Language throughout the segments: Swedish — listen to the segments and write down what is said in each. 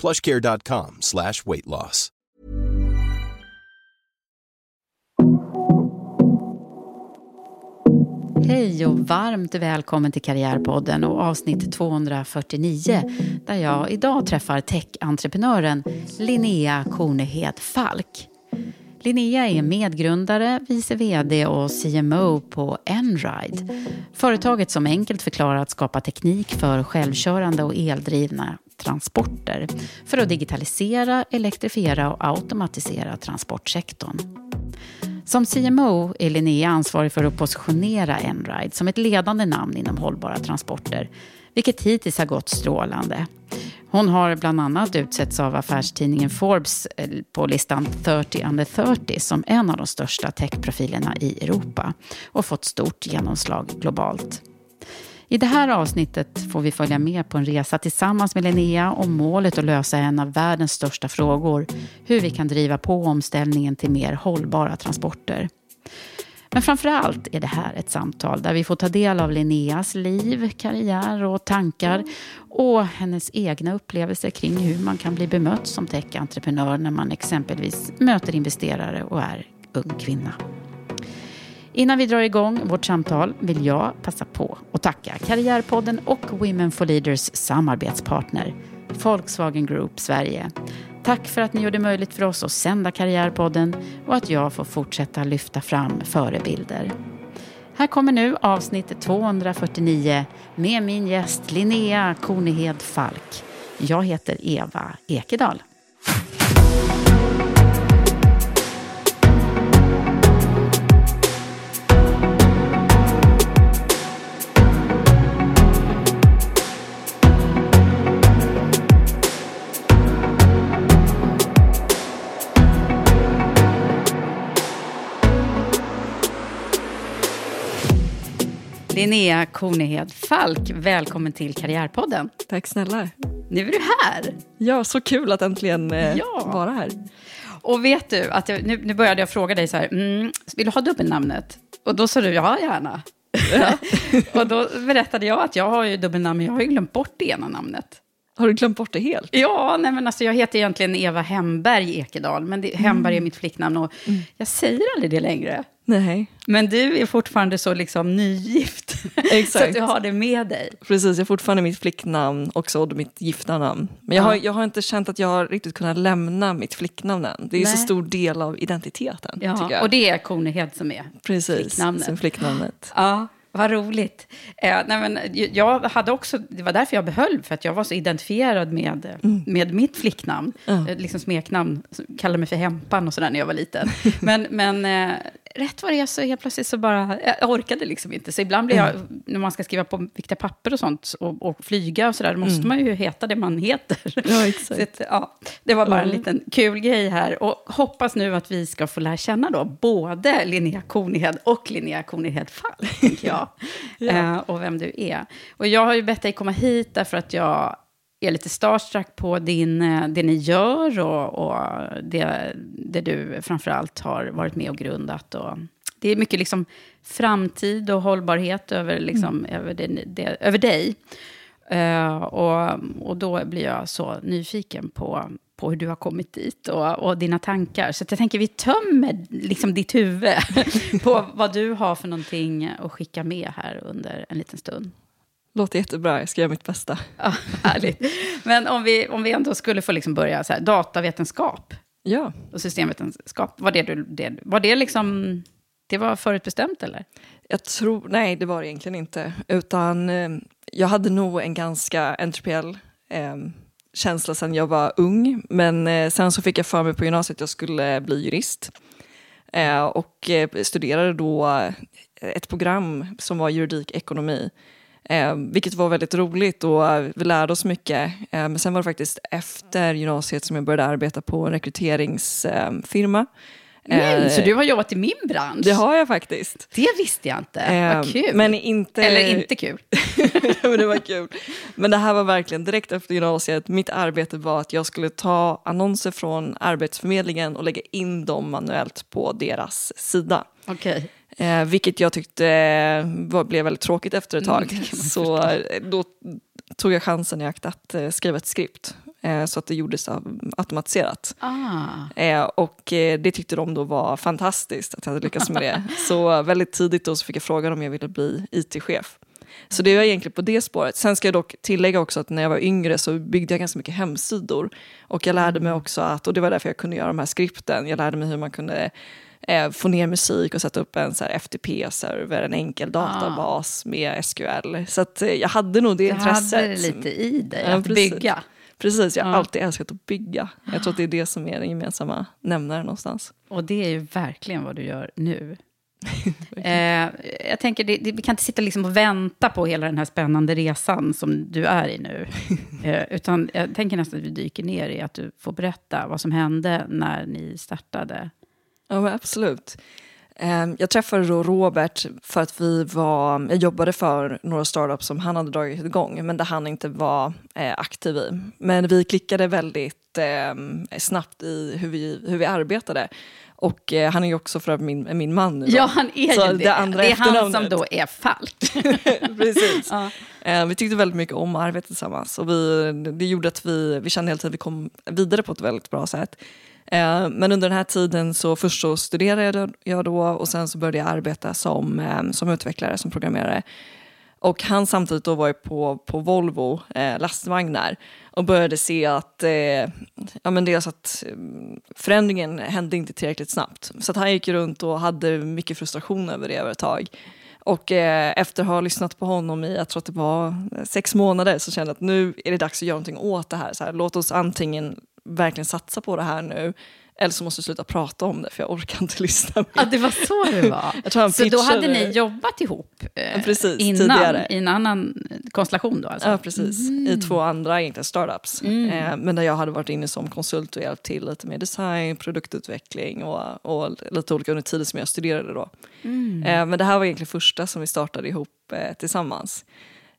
plushcare.com slash weight loss. Hej och varmt välkommen till Karriärpodden och avsnitt 249 där jag idag träffar tech-entreprenören Linnea Kornehed Falk. Linnea är medgrundare, vice vd och CMO på Enride. Företaget som enkelt förklarat skapar teknik för självkörande och eldrivna transporter för att digitalisera, elektrifiera och automatisera transportsektorn. Som CMO är Linnea ansvarig för att positionera Enride som ett ledande namn inom hållbara transporter, vilket hittills har gått strålande. Hon har bland annat utsetts av affärstidningen Forbes eh, på listan 30 under 30 som en av de största techprofilerna i Europa och fått stort genomslag globalt. I det här avsnittet får vi följa med på en resa tillsammans med Linnea om målet att lösa en av världens största frågor, hur vi kan driva på omställningen till mer hållbara transporter. Men framför allt är det här ett samtal där vi får ta del av Linneas liv, karriär och tankar och hennes egna upplevelser kring hur man kan bli bemött som tech-entreprenör när man exempelvis möter investerare och är ung kvinna. Innan vi drar igång vårt samtal vill jag passa på att tacka Karriärpodden och Women for Leaders samarbetspartner Volkswagen Group Sverige. Tack för att ni gjorde det möjligt för oss att sända Karriärpodden och att jag får fortsätta lyfta fram förebilder. Här kommer nu avsnitt 249 med min gäst Linnea Kornehed Falk. Jag heter Eva Ekedal. Linnea Kornehed Falk, välkommen till Karriärpodden. Tack snälla. Nu är du här. Ja, så kul att äntligen eh, Ja. vara här. Och vet du, att jag, nu, nu började jag fråga dig så här, mm, vill du ha dubbelnamnet? Och då sa du, ja gärna. och då berättade jag att jag har ju dubbelnamn, men jag har ju glömt bort det ena namnet. Har du glömt bort det helt? Ja, nej men alltså jag heter egentligen Eva Hemberg Ekedal, men det, Hemberg är mitt flicknamn och jag säger aldrig det längre. Nej, Men du är fortfarande så liksom nygift, så att Exakt. du har det med dig. precis. Jag har fortfarande mitt flicknamn också och mitt gifta namn. Men jag, Ja. har, jag har inte känt att jag har riktigt kunnat lämna mitt flicknamn än. Det är ju så stor del av identiteten. Ja, och det är Kornehed som är precis, flicknamnet. som flicknamnet. Ja, vad roligt. Eh, nej men, jag hade också, det var därför jag behöll, för att jag var så identifierad med, eh, med mitt flicknamn. Eh, Liksom smeknamn, kallade mig för Hempan och sådär när jag var liten. men men eh, rätt vad det är så helt plötsligt så bara, jag orkade liksom inte. Så ibland blir jag, när man ska skriva på viktiga papper och sånt, och, och flyga och sådär, då måste man ju heta det man heter. Ja, exakt. Så ja, det var bara en Mm. liten kul grej här. Och hoppas nu att vi ska få lära känna då både Linnea Kornehed och Linnea Kornehed Falk, tänker jag. Ja. eh, och vem du är. Och jag har ju bett dig komma hit därför att jag är lite starstruck på din, eh, det ni gör och, och det, det du framförallt har varit med och grundat. Och det är mycket liksom framtid och hållbarhet över, liksom, Mm. över, det, det, över dig. Eh, och, och då blir jag så nyfiken på, på hur du har kommit dit och, och dina tankar. Så jag tänker vi tömmer liksom ditt huvud på vad du har för någonting att skicka med här under en liten stund. Låter jättebra, jag ska göra mitt bästa. Ja, härligt. Men om vi, om vi ändå skulle få liksom börja så här, datavetenskap Ja, och systemvetenskap, var det, du, det, var det liksom, det var förutbestämt eller? jag tror, nej det var det egentligen inte. Utan eh, jag hade nog en ganska entreprenöriell eh, känsla sedan jag var ung. Men eh, sen så fick jag för mig på gymnasiet att jag skulle bli jurist. Eh, och eh, studerade då ett program som var juridik ekonomi. Eh, vilket var väldigt roligt och eh, vi lärde oss mycket. Eh, men sen var det faktiskt efter gymnasiet som jag började arbeta på en rekryteringsfirma. Nej, så du har jobbat i min bransch? Det har jag faktiskt. Det visste jag inte. Eh, Vad kul. Men inte... Eller inte kul. men det var kul. Men det här var verkligen direkt efter gymnasiet. Mitt arbete var att jag skulle ta annonser från Arbetsförmedlingen och lägga in dem manuellt på deras sida. Okej. Eh, vilket jag tyckte eh, var, blev väldigt tråkigt efter ett Mm, tag. man så eh, då tog jag chansen i akt att eh, skriva ett skript. Eh, så att det gjordes automatiserat. Ah. Eh, och det tyckte de då var fantastiskt att jag hade lyckats med det. Så väldigt tidigt då så fick jag frågan om jag ville bli IT-chef. Så det var egentligen på det spåret. Sen ska jag dock tillägga också att när jag var yngre så byggde jag ganska mycket hemsidor. Och jag lärde mig också att, och det var därför jag kunde göra de här skripten, jag lärde mig hur man kunde eh, få ner musik och sätta upp en FTP-server, en enkel databas med SQL. Så att, eh, jag hade nog det Du intresset. hade lite i dig Ja, att precis. bygga. Precis, jag har Ja. alltid älskat att bygga. Jag tror att det är det som är den gemensamma nämnaren någonstans. Och det är ju verkligen vad du gör nu. eh, jag tänker, det, det, vi kan inte sitta liksom och vänta på hela den här spännande resan som du är i nu. Eh, utan jag tänker nästan att vi dyker ner i att du får berätta vad som hände när ni startade. Ja, absolut. Ehm, Jag träffade då Robert för att vi var, jag jobbade för några startups som han hade dragit igång, men där han inte var eh, aktiv i. Men vi klickade väldigt eh, snabbt i hur vi, hur vi arbetade. Och eh, han är ju också för min, min man nu. Ja, han är Så ju det det. andra det är han som då är Falk. Precis. Ja. Eh, vi tyckte väldigt mycket om arbeta tillsammans och vi, det gjorde att vi, vi kände hela tiden att vi kom vidare på ett väldigt bra sätt. Eh, men under den här tiden så först så studerade jag då och sen så började jag arbeta som, eh, som utvecklare, som programmerare. Och han samtidigt då var ju på, på Volvo eh, lastvagnar och började se att, eh, ja, men dels att eh, förändringen hände inte tillräckligt snabbt. Så att han gick runt och hade mycket frustration över det över ett tag. Och eh, efter att ha lyssnat på honom i, jag tror att det var sex månader, så kände jag att nu är det dags att göra någonting åt det här. Så här låt oss antingen verkligen satsa på det här nu, eller så måste vi sluta prata om det, för jag orkar inte lyssna mer. Ja, det var så det var. Jag så då hade ni jobbat ihop eh, Ja, precis, innan, tidigare. i en annan konstellation då? Alltså. Ja, precis. I två andra egentligen startups. Mm. Eh, men där jag hade varit inne som konsult och hjälpt till lite med design, produktutveckling och, och lite olika under tiden som jag studerade då. Mm. Eh, men det här var egentligen första som vi startade ihop eh, tillsammans.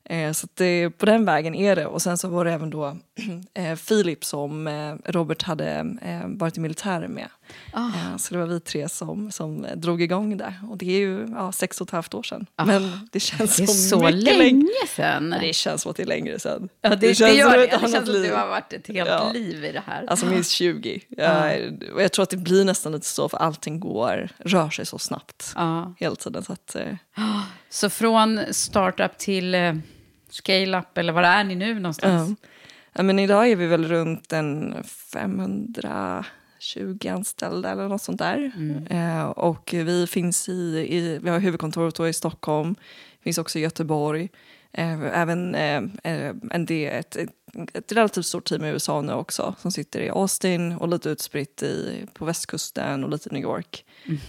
Eh, så det, på den vägen är det. Och sen så var det även då eh, Filip som eh, Robert hade eh, varit i militären med. Ah. Eh, så det var vi tre som, som eh, drog igång det. Och det är ju ja, sex och ett halvt år sedan. Ah. Men det känns Det är så mycket länge längre. sedan. Ja, det känns som att det är längre sedan. Ja, det, det, känns gör det. ett Det annat känns som att du har varit ett helt Ja. liv i det här. Alltså minst 20. Jag, och jag tror att det blir nästan lite så för allting går, rör sig så snabbt Ja. hela tiden. Så att, eh, Så från startup till eh, scale-up, eller var är ni nu någonstans? ja. Ja, men idag är vi väl runt en 520 anställda eller något sånt där. Eh, och vi finns i, i, vi har huvudkontoret i Stockholm, finns också i Göteborg. Eh, även eh, eh, en del, ett, ett, ett relativt stort team i USA nu också som sitter i Austin och lite utspritt i, på västkusten och lite New York.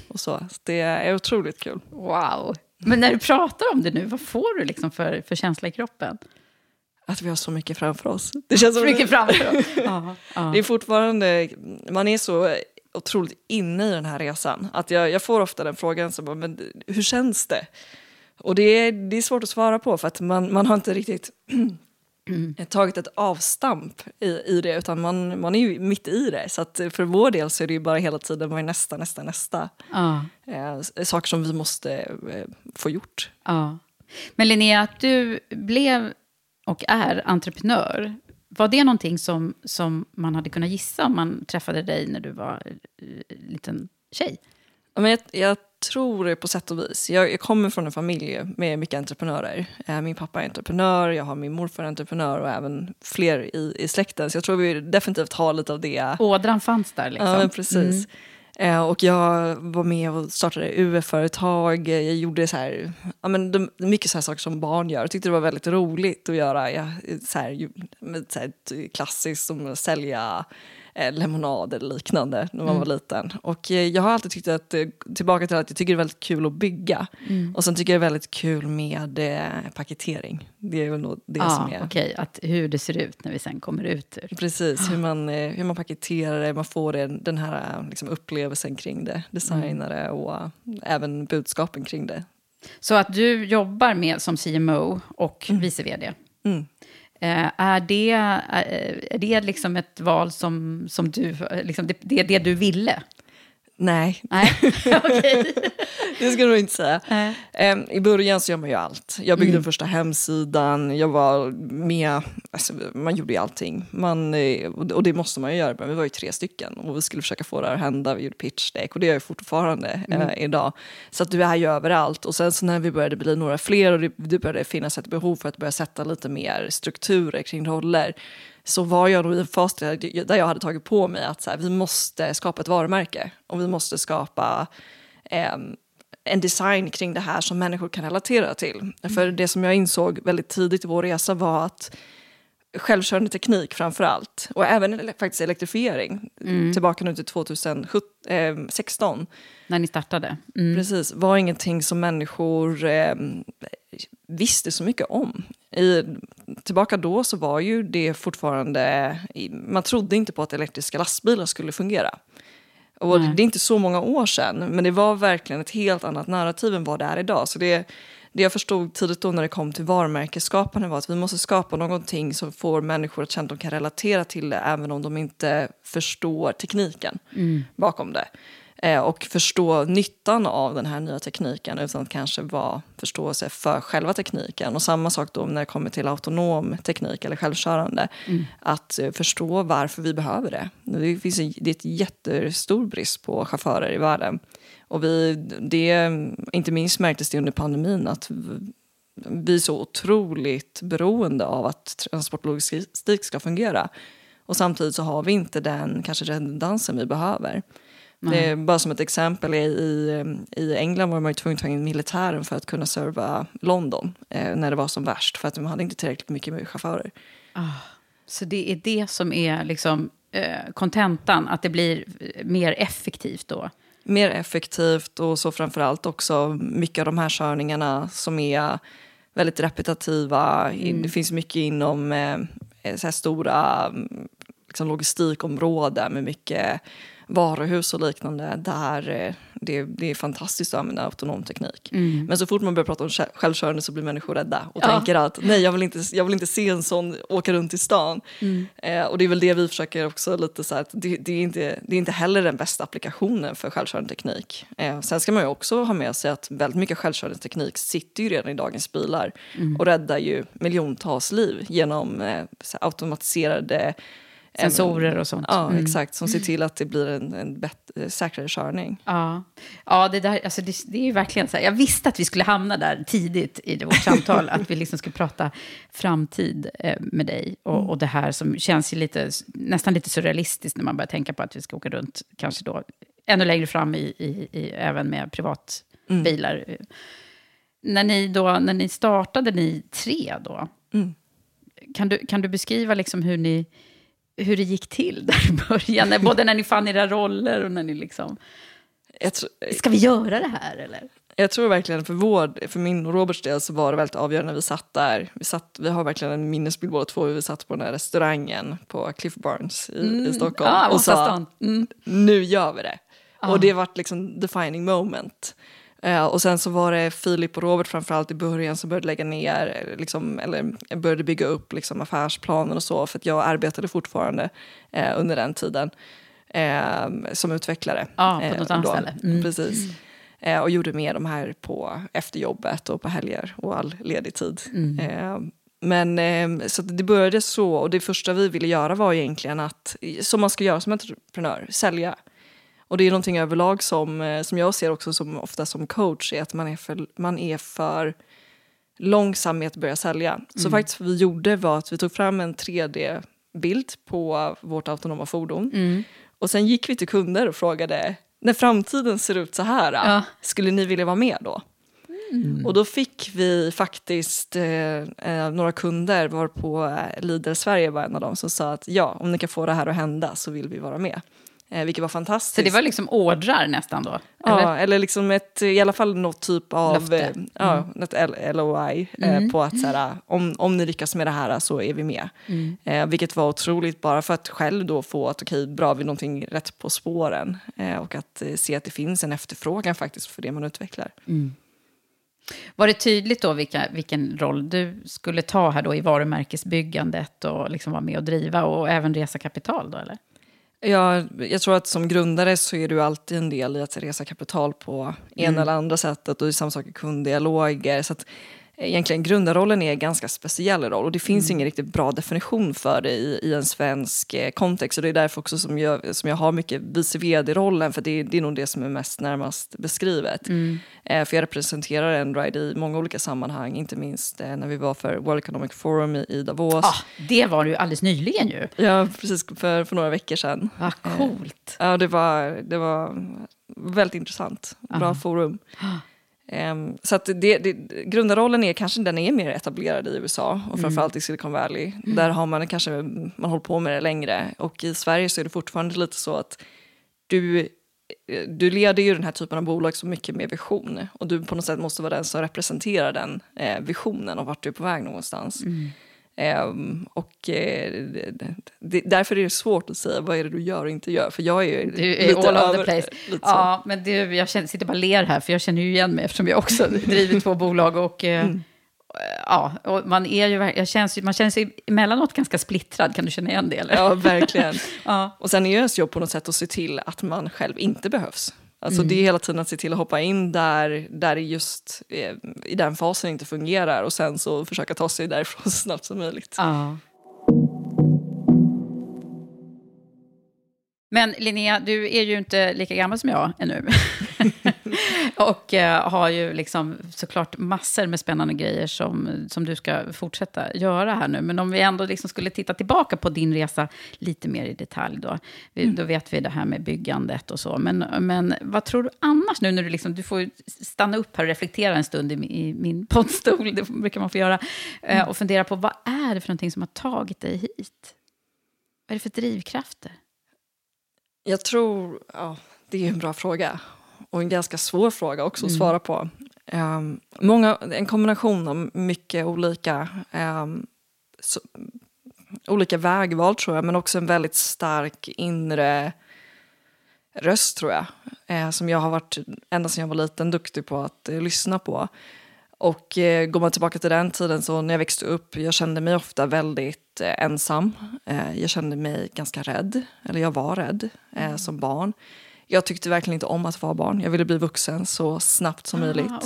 Och så. så det är otroligt kul. Wow. Men när du pratar om det nu, vad får du liksom för, för känsla i kroppen? Att vi har så mycket framför oss. Det känns som Mycket framför oss. Ja, ja. Det är fortfarande, man är så otroligt inne i den här resan. Att jag, jag får ofta den frågan, så bara, men hur känns det? Och det är, det är svårt att svara på för att man, man har inte riktigt tagit ett avstamp i, i det utan man, man är ju mitt i det. Så att för vår del så är det ju bara hela tiden vad är nästa, nästa, nästa. Ja. Eh, saker som vi måste eh, få gjort. Ja. Men Linnea, att du blev och är entreprenör, var det någonting som, som man hade kunnat gissa om man träffade dig när du var eh, liten tjej? Ja, Men jag, jag tror det på sätt och vis. Jag, jag kommer från en familj med mycket entreprenörer. Eh, Min pappa är entreprenör, jag har min morfar entreprenör och även fler i, i släkten. Så jag tror vi definitivt har lite av det. Ådran fanns där liksom. Ja, precis. Eh, och jag var med och startade UF-företag. Jag gjorde så här, ja, men de, mycket så här saker som barn gör. Jag tyckte det var väldigt roligt att göra. Jag, så här, så här, klassiskt som att sälja eh, lemonad eller liknande när man var liten. Och eh, jag har alltid tyckt att, eh, tillbaka till att jag tycker det är väldigt kul att bygga. Och sen tycker jag det är väldigt kul med eh, paketering. Det är väl nog det Ja, som är... okej, att hur det ser ut när vi sen kommer ut ur. Precis, hur man, eh, hur man paketerar det, man får det, den här eh, liksom, upplevelsen kring det, designare och eh, även budskapen kring det. Så att du jobbar med som CMO och vice vd. Mm. Eh, är det, eh, är, det liksom ett val som, som du, eh, liksom det, det det du ville? Nej, Nej, okej. det ska du nog inte säga. Nej. I början så gör man ju allt. Jag byggde den första hemsidan, jag var med, alltså, man gjorde ju allting. Man, eh, och det måste man ju göra, men vi var ju tre stycken och vi skulle försöka få det här att hända. Vi gjorde pitch deck och det gör jag fortfarande eh, idag. Så att du är ju överallt. Och sen så när vi började bli några fler och det, det började finnas ett behov för att börja sätta lite mer strukturer kring roller så var jag nog i en fas där jag, där jag hade tagit på mig att så här, vi måste skapa ett varumärke och vi måste skapa ehm, en design kring det här som människor kan relatera till. För det som jag insåg väldigt tidigt i vår resa var att självkörande teknik framför allt, och även faktiskt elektrifiering, tillbaka nu till 2016, När ni startade? Mm. precis, var ingenting som människor eh, visste så mycket om. I, tillbaka då så var ju det fortfarande, man trodde inte på att elektriska lastbilar skulle fungera. Och Nej. det är inte så många år sedan, men det var verkligen ett helt annat narrativ än vad det är idag. Så det, det jag förstod tidigt då när det kom till varumärkesskapande var att vi måste skapa någonting som får människor att känna att de kan relatera till det även om de inte förstår tekniken bakom det. Eh, och förstå nyttan av den här nya tekniken utan att kanske vara förståelse för själva tekniken. Och samma sak då när det kommer till autonom teknik eller självkörande. Att eh, förstå varför vi behöver det. Det finns en, det är ett jättestor brist på chaufförer i världen. Och vi, det, inte minst märktes det under pandemin att vi är så otroligt beroende av att transportlogistik ska fungera. Och samtidigt så har vi inte den kanske redundansen vi behöver. Det är bara som ett exempel, i, i, England var man ju tvungen att ta in militären för att kunna serva London eh, när det var som värst, för att de hade inte tillräckligt mycket med chaufförer. Så det är det som är liksom eh, kontentan, att det blir eh, mer effektivt då? Mer effektivt och så framförallt också mycket av de här körningarna som är väldigt repetitiva. Det finns mycket inom eh, så här stora mm, liksom logistikområden med mycket varuhus och liknande där eh, det, det är fantastiskt att använda autonom teknik. Men så fort man börjar prata om själv- självkörande så blir människor rädda och Ja. tänker att nej, jag vill, inte, jag vill inte se en sån åka runt i stan. Eh, och det är väl det vi försöker också lite så här, att det, det, är inte, det är inte heller den bästa applikationen för självkörande teknik. Eh, sen ska man ju också ha med sig att väldigt mycket självkörande teknik sitter ju redan i dagens bilar och räddar ju miljontals liv genom eh, automatiserade Sensorer och sånt. Ja, Mm. exakt. Som ser till att det blir en, en bättre, säkrare körning. Ja, ja det, där, alltså det, det är ju verkligen så här. Jag visste att vi skulle hamna där tidigt i vårt samtal, att vi liksom skulle prata framtid eh, med dig. Och, och det här som känns ju lite, nästan lite surrealistiskt när man börjar tänka på att vi ska åka runt, kanske då ännu längre fram, i, i, i, även med privatbilar. När, ni då, när ni startade, ni tre då, Mm. kan, du, kan du beskriva liksom hur ni hur det gick till där i början, både när ni fann era roller och när ni liksom... Jag, tr- Ska vi göra det här eller? jag tror verkligen för vår, för min och Roberts del så var det väldigt avgörande när vi satt där. Vi, satt, vi har verkligen en minnesbild båda två hur vi satt på den här restaurangen på Cliff Barnes i, i Stockholm Ja, och sa. Mm. nu gör vi det. Och det vart liksom defining moment. Eh, och sen så var det Filip och Robert framförallt i början som började lägga ner, liksom, eller började bygga upp liksom, affärsplanen och så, för att jag arbetade fortfarande eh, under den tiden eh, som utvecklare. Ja, på något eh, annat då. ställe. Mm. Precis. Eh, och gjorde med de här på efter jobbet och på helger och all ledig tid. Mm. Men eh, så det började så och det första vi ville göra var egentligen att, som man ska göra som entreprenör, sälja. Och det är någonting överlag som, eh, som jag ser också som ofta som coach, är att man är för, man är för långsam med att börja sälja. Så faktiskt vad vi gjorde var att vi tog fram en 3D-bild på vårt autonoma fordon. Mm. Och sen gick vi till kunder och frågade, när framtiden ser ut så här, Ja. skulle ni vilja vara med då? Och då fick vi faktiskt eh, eh, några kunder, var på eh, Lidl Sverige var en av dem, som sa att ja, om ni kan få det här att hända så vill vi vara med. Eh, vilket var fantastiskt. Så det var liksom ordrar nästan då? Ja, eller liksom ett, i alla fall något typ av eh, ja, ett L- LOI eh, på att så här, om, om ni lyckas med det här så är vi med. Eh, vilket var otroligt bara för att själv då få att okej, bra, vi är någonting rätt på spåren eh, och att eh, se att det finns en efterfrågan faktiskt för det man utvecklar. Var det tydligt då vilka, vilken roll du skulle ta här då i varumärkesbyggandet och liksom vara med och driva och även resa kapital då eller? Ja, jag tror att som grundare så är du alltid en del i att resa kapital på ena eller andra sättet och samma sak i kunddialoger. Så att egentligen grundarrollen är en ganska speciell roll och det finns ingen riktigt bra definition för det i, i en svensk eh, kontext och det är därför också som jag, som jag har mycket vice vd-rollen för det, det är nog det som är mest närmast beskrivet. Eh, för jag representerar Endride i många olika sammanhang, inte minst eh, när vi var för World Economic Forum i, i Davos. Ah, det var du alldeles nyligen ju. Ja, precis för, för några veckor sedan. Vad coolt. Ja, det var, det var väldigt intressant. Bra forum. Ehm, så att det, det, grundarrollen är kanske den är mer etablerad i USA och framförallt i Silicon Valley. Där har man kanske man hållit på med det längre. Och i Sverige så är det fortfarande lite så att du, du leder ju den här typen av bolag så mycket med vision. Och du på något sätt måste vara den som representerar den eh, visionen och vart du är på väg någonstans. Ehm, och eh, det, därför är det svårt att säga vad är det du gör och inte gör. För jag är, Du är lite all över- the place. Ja, men du, jag känner, sitter bara och ler här, för jag känner ju igen mig eftersom jag också driver två bolag. Och, eh, Mm. ja, och man, är ju, jag känns, man känner sig emellanåt ganska splittrad, kan du känna igen det? Eller? Ja, verkligen. Ja. Och sen är ju ens jobb på något sätt att se till att man själv inte behövs. Alltså Mm. det är hela tiden att se till att hoppa in där, där just eh, i den fasen inte fungerar och sen så försöka ta sig därifrån så snabbt som möjligt. Ja. Men Linnea, du är ju inte lika gammal som jag ännu. och eh, har ju liksom såklart massor med spännande grejer som, som du ska fortsätta göra här nu. Men om vi ändå liksom skulle titta tillbaka på din resa lite mer i detalj då. Vi, Då vet vi det här med byggandet och så. Men, men vad tror du annars nu när du liksom, du får stanna upp här och reflektera en stund i, min- i min poddstol, det brukar man få göra. eh, Och fundera på vad är det för någonting som har tagit dig hit? Vad är det för drivkrafter? Jag tror, ja, det är en bra fråga. Och en ganska svår fråga också att svara på. Ehm, många, en kombination av mycket olika, ehm, så, olika vägval tror jag, men också en väldigt stark inre röst tror jag. Eh, som jag har varit, ända sedan jag var liten, duktig på att eh, lyssna på. Och eh, går man tillbaka till den tiden så när jag växte upp, jag kände mig ofta väldigt eh, ensam. Eh, jag kände mig ganska rädd, eller jag var rädd eh, som barn. Jag tyckte verkligen inte om att vara barn. Jag ville bli vuxen så snabbt som möjligt. Ah,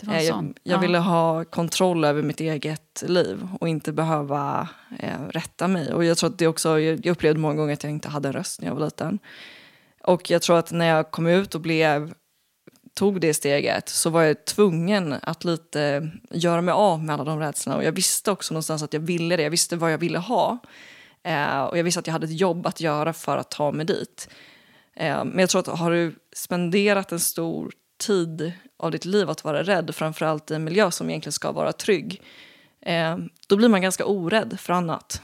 det var Eh, jag sån. jag Ja. ville ha kontroll över mitt eget liv och inte behöva eh, rätta mig. Och jag tror att det också, jag jag upplevde många gånger att jag inte hade en röst när jag var liten. Och jag tror att när jag kom ut och blev, tog det steget så var jag tvungen att lite göra mig av med alla de rädslorna. Och jag visste också någonstans att jag ville det, jag visste vad jag ville ha. Eh, och jag visste att jag hade ett jobb att göra för att ta mig dit. Eh, men jag tror att har du spenderat en stor tid av ditt liv att vara rädd, framförallt i en miljö som egentligen ska vara trygg, eh, då blir man ganska orädd för annat.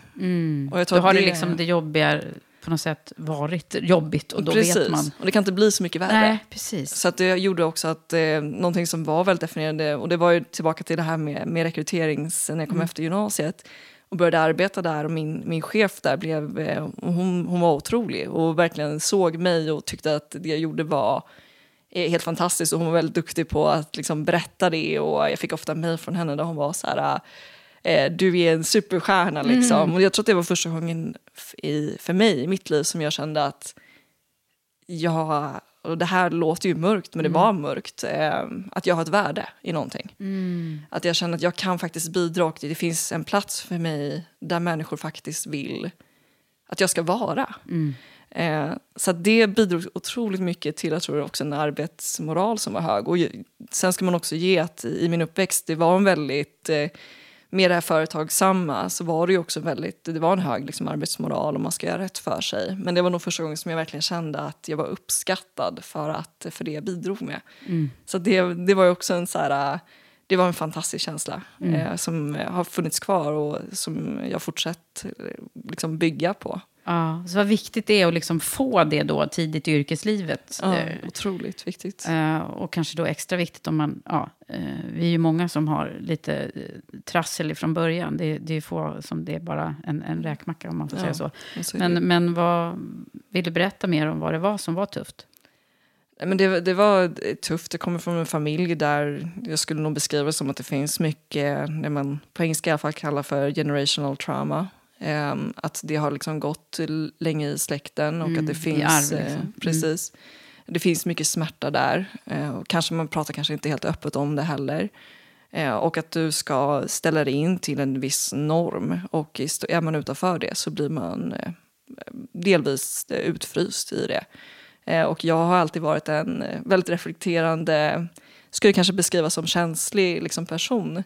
Och jag tror Då har att det liksom det jobbiga på något sätt varit jobbigt och då Precis, vet man. och det kan inte bli så mycket värre. Nej, precis. Så att det gjorde också att eh, någonting som var väldigt definierande, och det var ju tillbaka till det här med, med rekryterings, när jag kom efter gymnasiet och började arbeta där och min, min chef där blev, eh, hon, hon var otrolig och verkligen såg mig och tyckte att det jag gjorde var är helt fantastisk och hon var väldigt duktig på att liksom berätta det och jag fick ofta mejl från henne där hon var så här eh, du är en superstjärna liksom. Mm. Och jag tror att det var första gången i, för mig i mitt liv som jag kände att jag, och det här låter ju mörkt men det mm. var mörkt, eh, att jag har ett värde i någonting. Mm. Att jag känner att jag kan faktiskt bidra och det finns en plats för mig där människor faktiskt vill att jag ska vara. Mm. Eh, så det bidrog otroligt mycket till jag tror också en arbetsmoral som var hög. Och sen ska man också ge att i min uppväxt, det var en väldigt eh, med det här företagsamma så var det ju också väldigt, det var en hög liksom, arbetsmoral och man ska göra rätt för sig. Men det var nog första gången som jag verkligen kände att jag var uppskattad för, att, för det jag bidrog med. Mm. Så det, det var ju också en så här, det var en fantastisk känsla mm. eh, som har funnits kvar och som jag fortsatt liksom, bygga på. Ja, så vad viktigt det är att liksom få det då tidigt i yrkeslivet. Ja, eh, otroligt viktigt. Eh, och kanske då extra viktigt om man... Ja, eh, vi är ju många som har lite trassel från början. Det, det är få som det är bara en, en räkmacka om man får ja, säga så. Men, men vad, vill du berätta mer om vad det var som var tufft? Men det, det var tufft. Det kommer från en familj där jag skulle nog beskriva det som att det finns mycket, det man på engelska i alla fall kallar för generational trauma. Um, att det har liksom gått länge i släkten och mm, att det finns... Arv, liksom. mm. Precis. Det finns mycket smärta där. Uh, och kanske Man pratar kanske inte helt öppet om det heller. Uh, och att du ska ställa dig in till en viss norm. Och är man utanför det så blir man uh, delvis utfryst i det. och jag har alltid varit en väldigt reflekterande, skulle kanske beskrivas som känslig liksom, person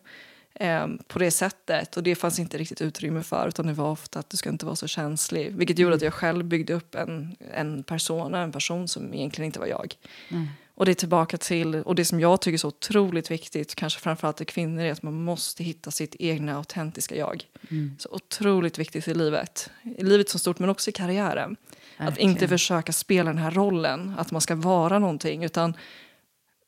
eh, på det sättet. Och det fanns inte riktigt utrymme för utan det var ofta att du ska inte vara så känslig. Vilket gjorde mm. att jag själv byggde upp en, en persona, en person som egentligen inte var jag. Mm. Och det är tillbaka till, och det som jag tycker är så otroligt viktigt, kanske framförallt för kvinnor, är att man måste hitta sitt egna autentiska jag. Mm. Så otroligt viktigt i livet. I livet som stort men också i karriären. Verkligen. Att inte försöka spela den här rollen, att man ska vara någonting, utan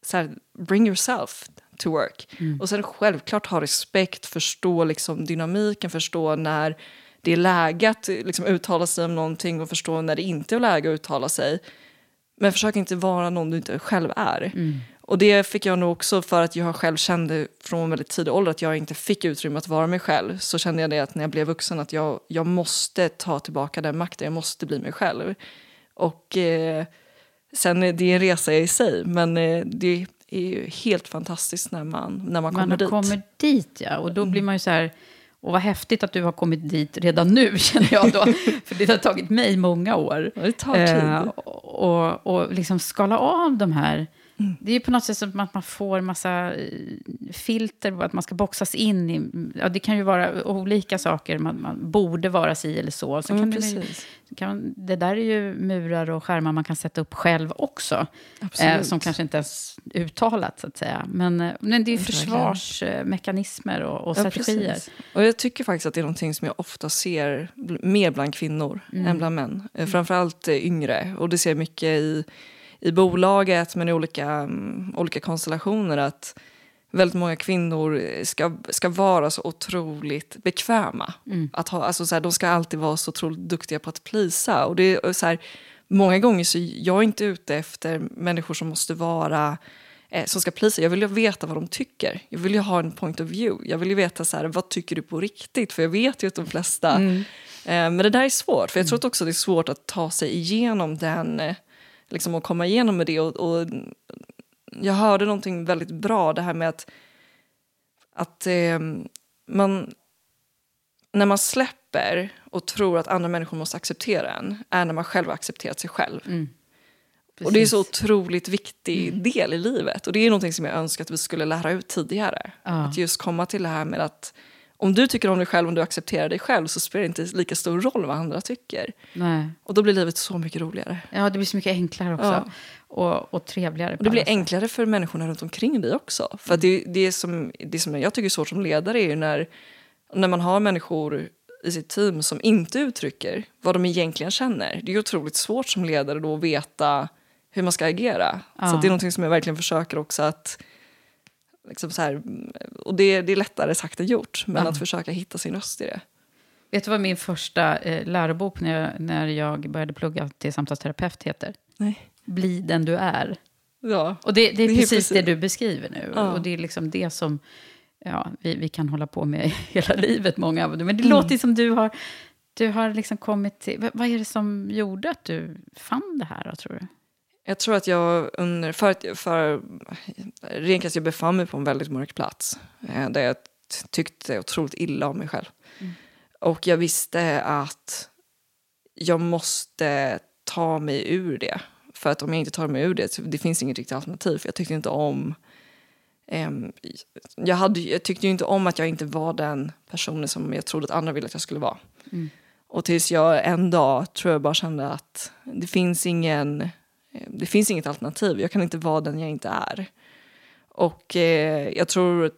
så här, bring yourself to work. Mm. Och sen självklart ha respekt, förstå liksom dynamiken, förstå när det är läge att liksom uttala sig om någonting och förstå när det inte är läge att uttala sig. Men försök inte vara någon du inte själv är. Mm. Och det fick jag nog också för att jag själv kände från väldigt tidig ålder att jag inte fick utrymme att vara mig själv. Så kände jag det att när jag blev vuxen att jag, jag måste ta tillbaka den makten, jag måste bli mig själv. Och eh, sen det är en resa i sig, men eh, det är ju helt fantastiskt när man, när man kommer man dit. Man kommer dit, ja. Och då blir man ju så här... Och vad häftigt att du har kommit dit redan nu, känner jag då. För det har tagit mig många år. Det tar tid. Eh, och, och liksom skala av de här Mm. Det är på något sätt som att man får massa eh, filter, att man ska boxas in i... Ja, det kan ju vara olika saker, man, man borde vara si eller så. så mm, kan det, kan, det där är ju murar och skärmar man kan sätta upp själv också. Eh, som kanske inte ens uttalat, så att säga. Men, eh, men det är ju försvarsmekanismer och, och strategier. Precis. och jag tycker faktiskt att det är någonting som jag ofta ser mer bland kvinnor mm. än bland män. Mm. Framförallt yngre. Och det ser jag mycket i i bolaget men i olika, um, olika konstellationer att väldigt många kvinnor ska, ska vara så otroligt bekväma. Mm. Att ha, alltså så här, de ska alltid vara så otroligt duktiga på att plisa. Och det är så här, många gånger så jag är inte ute efter människor som måste vara eh, som ska plisa. Jag vill ju veta vad de tycker. Jag vill ju ha en point of view. Jag vill ju veta så här, vad tycker du på riktigt? För jag vet ju att de flesta... Mm. Eh, men det där är svårt. För jag tror också att det är svårt att ta sig igenom den eh, liksom att komma igenom med det. Och, och, jag hörde någonting väldigt bra, det här med att, att eh, man, när man släpper och tror att andra människor måste acceptera en, är när man själv har accepterat sig själv. Mm. Och det är så otroligt viktig mm. del i livet. Och det är någonting som jag önskar att vi skulle lära ut tidigare. Ja. Att just komma till det här med att om du tycker om dig själv, om du accepterar dig själv så spelar det inte lika stor roll vad andra tycker. Nej. Och då blir livet så mycket roligare. Ja, det blir så mycket enklare också. Ja. Och, och trevligare. Och det blir enklare för människorna runt omkring dig också. För mm. det, det, som, det som jag tycker är svårt som ledare är när, när man har människor i sitt team som inte uttrycker vad de egentligen känner. Det är otroligt svårt som ledare då att veta hur man ska agera. Ja. Så det är någonting som jag verkligen försöker också att Liksom så här, och det, det är lättare sagt än gjort, men ja. att försöka hitta sin röst i det. Vet du vad min första eh, lärobok när jag, när jag började plugga till samtalsterapeut heter? Nej. Bli den du är. Ja. Och det, det är, Det är precis, precis- det du beskriver nu. Ja. Och det är liksom det som ja, vi, vi kan hålla på med hela livet, många av dem. Men det Mm. låter som du har, du har liksom kommit till... Vad, vad är det som gjorde att du fann det här, då, tror du? Jag tror att jag under, för, för rent jag befann mig på en väldigt mörk plats. Eh, där jag tyckte otroligt illa om mig själv. Och jag visste att jag måste ta mig ur det. För att om jag inte tar mig ur det, så det finns inget riktigt alternativ. För jag tyckte inte om... ehm, jag, hade, jag tyckte ju inte om att jag inte var den personen som jag trodde att andra ville att jag skulle vara. Och tills jag en dag tror jag bara kände att det finns ingen eh, det finns inget alternativ. Jag kan inte vara den jag inte är. Och eh, jag tror att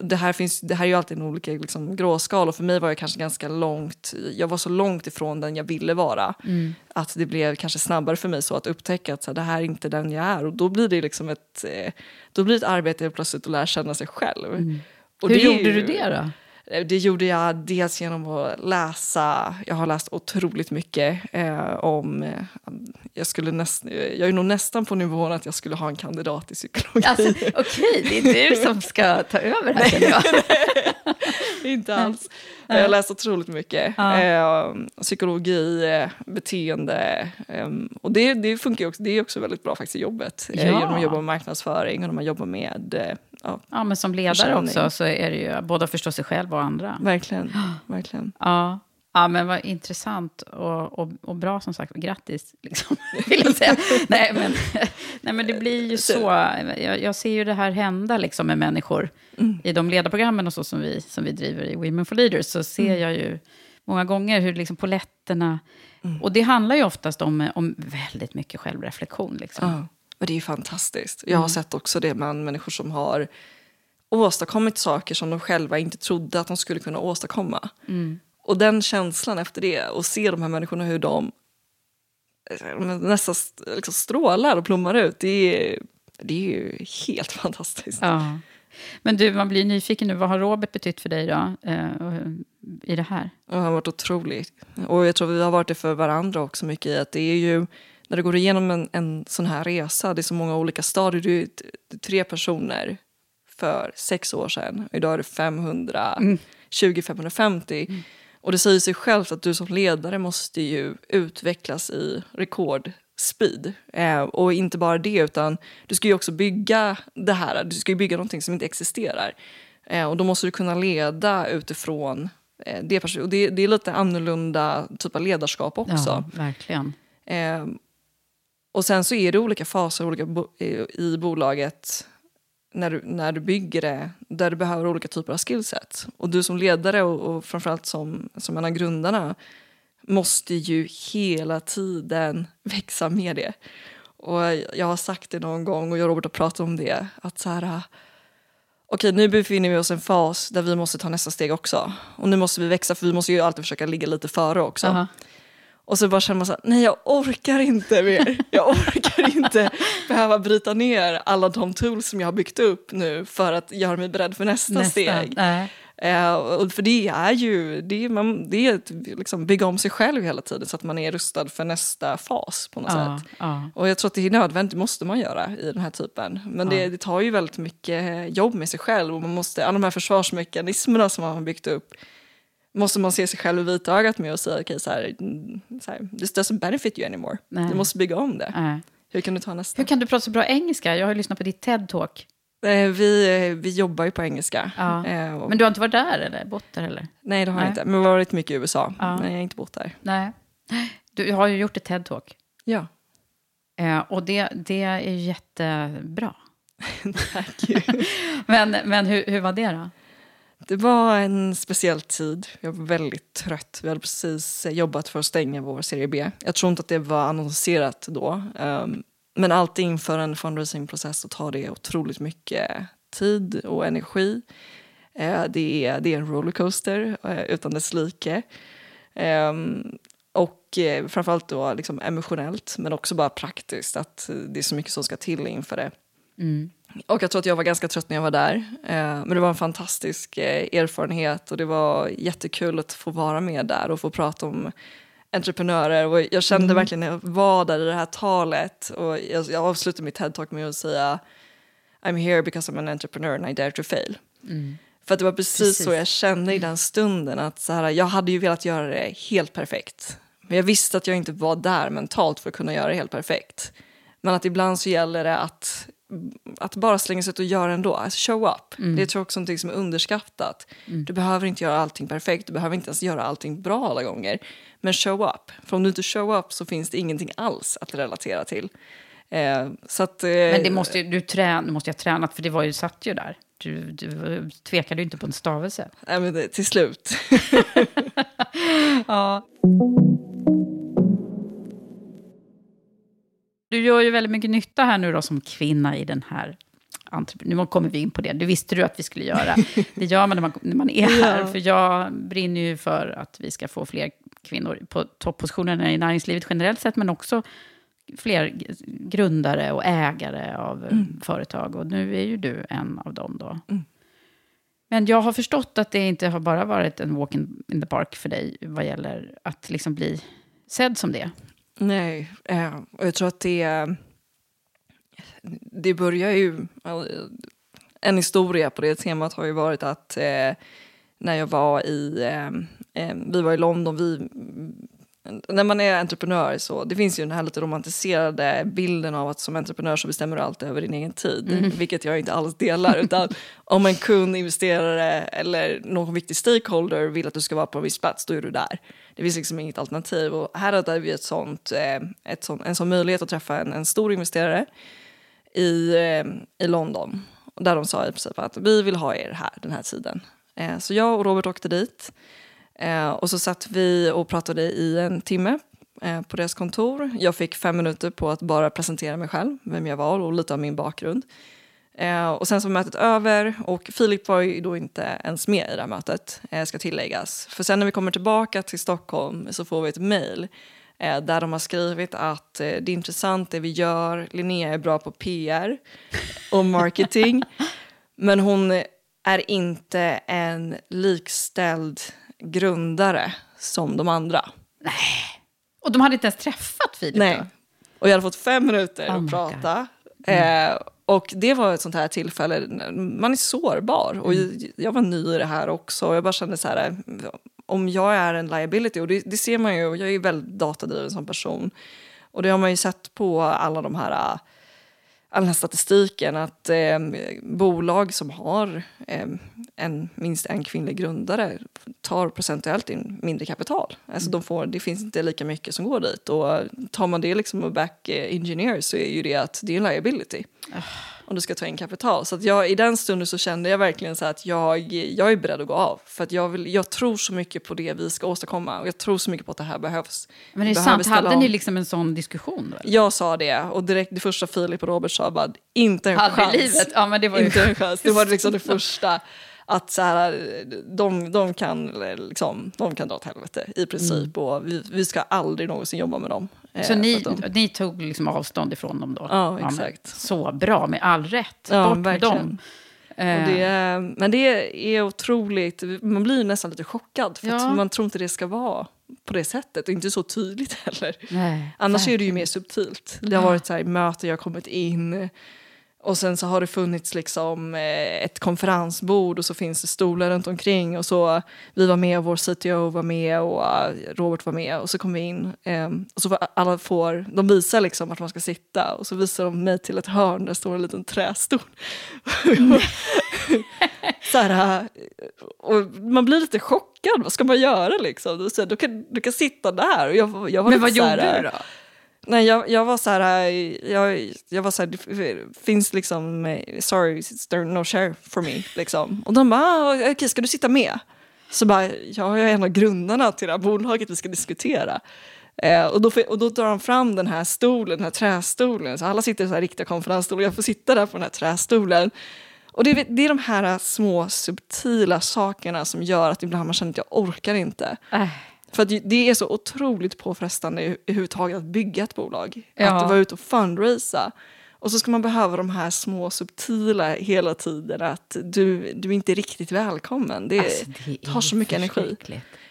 det- här, finns, det här är ju alltid en olika liksom, gråskal och för mig var jag kanske ganska långt, jag var så långt ifrån den jag ville vara. Att det blev kanske snabbare för mig så att upptäcka att så här, det här är inte den jag är och då blir det liksom ett, eh, då blir det ett arbete plötsligt att lära känna sig själv. Och Hur gjorde ju- du det då? Eh, det gjorde jag dels genom att läsa. Jag har läst otroligt mycket eh, om... Eh, jag, skulle näst, jag är nog nästan på nivån att jag skulle ha en kandidat i psykologi. Alltså, Okej, det är du som ska ta över här, känner jag. Inte alls. Jag har läst otroligt mycket. Eh, psykologi, eh, beteende. Eh, och det, det funkar också, det är också väldigt bra faktiskt i jobbet. Ja. genom att jobba med marknadsföring och när man jobbar med... Ja, Ja, men som ledare Försäljning. också så är det ju både att förstå sig själv och andra. verkligen. verkligen. Ja. Ja, men vad intressant och, och, och bra som sagt. Grattis, liksom, vill jag säga. nej, men, nej, men det blir ju så. Jag, jag ser ju det här hända liksom, med människor. I de ledarprogrammen och så som vi, som vi driver i Women for Leaders så ser jag ju många gånger hur liksom poletterna... Och det handlar ju oftast om, om väldigt mycket självreflektion. Liksom. Ja, och det är ju fantastiskt. Jag har sett också det bland människor som har åstadkommit saker som de själva inte trodde att de skulle kunna åstadkomma. Och den känslan efter det och se de här människorna hur de eh, nästan st- liksom strålar och blommar ut. Det är, det är ju helt fantastiskt. Ja. Men du, man blir nyfiken nu. Vad har Robert betytt för dig då, eh, i det här? Han har varit otrolig. Och jag tror vi har varit det för varandra också mycket i att det är ju när du går igenom en, en sån här resa, det är så många olika stadier. Du är tre personer för sex år sedan. Idag är det 520, 550. Och det säger sig självt att du som ledare måste ju utvecklas i rekordspeed. Eh, och inte bara det, utan du ska ju också bygga det här. Du ska ju bygga någonting som inte existerar. Eh, och då måste du kunna leda utifrån eh, det. Och det, det är lite annorlunda typ av ledarskap också. Ja, verkligen. Och sen så är det olika faser olika bo- i, bolaget när du, när du bygger det, där du behöver olika typer av skillset. Och du som ledare och, och framförallt som, som en av grundarna måste ju hela tiden växa med det. Och jag har sagt det någon gång och jag och Robert har pratat om det. Att så här, okej nu befinner vi oss i en fas där vi måste ta nästa steg också. Och nu måste vi växa för vi måste ju alltid försöka ligga lite före också. Aha. Och så bara känner man så här, nej jag orkar inte mer. Jag orkar inte behöva bryta ner alla de tools som jag har byggt upp nu för att göra mig beredd för nästa, Nästa. steg. Eh, och för det är ju, det är, man, det är att liksom bygga om sig själv hela tiden så att man är rustad för nästa fas på något Ja, sätt. ja. Och jag tror att det är nödvändigt, det måste man göra i den här typen. Men det, det tar ju väldigt mycket jobb med sig själv och man måste, alla de här försvarsmekanismerna som man har byggt upp måste man se sig själv i vitögat med och säga okej så här, mm, så här, this doesn't benefit you anymore. Nej. Du måste bygga om det. Nej. Hur kan du ta nästa? Hur kan du prata så bra engelska? Jag har ju lyssnat på ditt TED-talk. Eh, vi, eh, vi jobbar ju på engelska. Ja. Eh, och, Men du har inte varit där eller bott där eller? nej det har Nej. jag inte, men jag har varit mycket i USA. Ja. Men jag har inte bott där. Nej. Du har ju gjort ett TED-talk. Ja. Och det, det är jättebra. Tack. Men, men hur, hur var det då? Det var en speciell tid. Jag var väldigt trött. Vi hade precis jobbat för att stänga vår serie B. Jag tror inte att det var annonserat då. Um, men alltid inför en fundraisingprocess så tar det otroligt mycket tid och energi. Uh, det, är, det är en rollercoaster uh, utan dess like. Um, och eh, framförallt då liksom emotionellt men också bara praktiskt att det är så mycket som ska till inför det. Och jag tror att jag var ganska trött när jag var där. Eh, men det var en fantastisk eh, erfarenhet och det var jättekul att få vara med där och få prata om entreprenörer och jag kände verkligen när jag var där i det här talet och jag, jag avslutade mitt TED-talk med att säga I'm here because I'm an entrepreneur and I dare to fail. För att det var precis, Precis. så jag kände i den stunden att så här, jag hade ju velat göra det helt perfekt. Men jag visste att jag inte var där mentalt för att kunna göra det helt perfekt. Men att ibland så gäller det att, att bara slänga sig ut och göra ändå. Alltså show up. Det tror jag också någonting som är underskattat. Du behöver inte göra allting perfekt, du behöver inte ens göra allting bra alla gånger. Men show up. För om du inte show up så finns det ingenting alls att relatera till. Eh, så att, eh, Men det måste, ju- du, trän, du måste ju ha tränat, för det var ju, satt ju där. Du, du tvekade ju inte på en stavelse. nej, men det, till slut. Ja. Du gör ju väldigt mycket nytta här nu då som kvinna i den här Nu kommer vi in på det. Det visste du att vi skulle göra. Det gör man när man, när man är här. Ja. För jag brinner ju för att vi ska få fler kvinnor på toppositionerna i näringslivet generellt sett, men också fler grundare och ägare av eh, företag. Och nu är ju du en av dem då. Men jag har förstått att det inte har bara varit en walk in, in the park för dig vad gäller att liksom bli sedd som det. Nej, eh, och jag tror att det... Det börjar ju... Eh, en historia på det temat har ju varit att eh, när jag var i... Eh, eh vi var i London, vi... När man är entreprenör så det finns ju den här lite romantiserade bilden av att som entreprenör så bestämmer du allt över din egen tid. Vilket jag inte alls delar. utan om en kund, investerare eller någon viktig stakeholder vill att du ska vara på en viss plats, då är du där. Det finns liksom inget alternativ. Och här hade vi ett sånt, eh, ett sånt, en sån möjlighet att träffa en, en stor investerare i, eh, i London. Där de sa i princip att vi vill ha er här den här tiden. Eh, så jag och Robert åkte dit. Eh, och så satt vi och pratade i en timme eh, på deras kontor. Jag fick fem minuter på att bara presentera mig själv, vem jag var och lite av min bakgrund. Eh, och sen så var mötet över och Filip var ju då inte ens med i det här mötet, eh, ska tilläggas. För sen när vi kommer tillbaka till Stockholm så får vi ett mejl eh, där de har skrivit att eh, det är intressant det vi gör, Linnea är bra på PR och marketing, men hon är inte en likställd grundare som de andra. Och de hade inte ens träffat Filip Nej. då? Och jag hade fått fem minuter Oh att prata. Eh, och det var ett sånt här tillfälle, man är sårbar. Och Mm. jag, jag var ny i det här också. Och jag bara kände så här, om jag är en liability, och det, det ser man ju, och jag är ju väldigt datadriven som person. Och det har man ju sett på alla de här all den här statistiken att eh, bolag som har eh, en, minst en kvinnlig grundare tar procentuellt in mindre kapital. Alltså de får, det finns inte lika mycket som går dit. Och tar man det liksom back eh, engineer så är ju det att det är en liability. Ah. Om du ska ta in kapital. Så att jag, i den stunden så kände jag verkligen så att jag, jag är beredd att gå av. För att jag, vill, jag tror så mycket på det vi ska åstadkomma. Och jag tror så mycket på att det här behövs. Men det är sant, hade om. ni liksom en sån diskussion eller? Jag sa det och direkt det första Filip och Robert sa bara inte en i chans. livet. Ja, men det var Inte en chans. Det var liksom det första. Att så här, de, de, kan, liksom, de kan dra åt helvete i princip. Och vi, vi ska aldrig någonsin jobba med dem. Eh, Så ni, de, ni tog liksom avstånd ifrån dem då? Ja, exakt. så bra, med all rätt. Ja, Bort med verkligen. dem. och Eh, det, men det är otroligt, man blir nästan lite chockad. För Ja. att man tror inte det ska vara på det sättet. Och inte så tydligt heller. nej, Annars är det ju verkligen. mer subtilt. Det har varit så här möten, jag har kommit in och sen så har det funnits liksom eh, ett konferensbord och så finns det stolar runt omkring och så vi var med och vår CTO var med och eh, Robert var med och så kom vi in eh, och så alla får, de visar liksom vart man ska sitta och så visar de mig till ett hörn där står en liten trästol. så här, eh, och man blir lite chockad, vad ska man göra liksom? Så du, kan, du kan sitta där. Och jag, jag var Men vad så här, gjorde du då? Nej, jag, jag var så här, eh, jag, jag var så här, det finns liksom, eh, sorry, there no share for me, liksom. Och de bara, ah, okej, ska du sitta med? Så bara, ja, jag är en av grundarna till det här bolaget vi ska diskutera. Eh, och, då, och då drar de fram den här stolen, den här trästolen, så alla sitter i så här riktiga konferensstolar, jag får sitta där på den här trästolen. Och det, är- det är de här små subtila sakerna som gör att ibland man känner att jag orkar inte. Äh, för det är så otroligt påfrestande överhuvudtaget att bygga ett bolag. Ja. Att vara ute och fundraisa. Och så ska man behöva de här små subtila hela tiden att du, du är inte riktigt välkommen. Det, Alltså, det tar så mycket energi.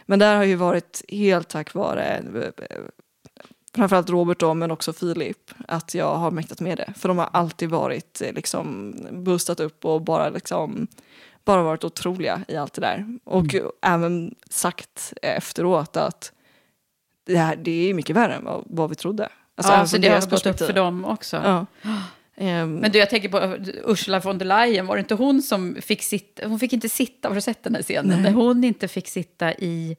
Men där har ju varit helt tack vare eh, framförallt Robert då, men också Filip, att jag har mäktat med det. För de har alltid varit eh, liksom boostat upp och bara liksom bara varit otroliga i allt det där. Och Mm. även sagt efteråt att det, här, det är mycket värre än vad, vad vi trodde. Alltså, ja, så det har gått upp för dem också. Ja. Ehm, Men du, jag tänker på Ursula von der Leyen, var det inte hon som fick sitta, hon fick inte sitta, har du sett den här scenen? När hon inte fick sitta i,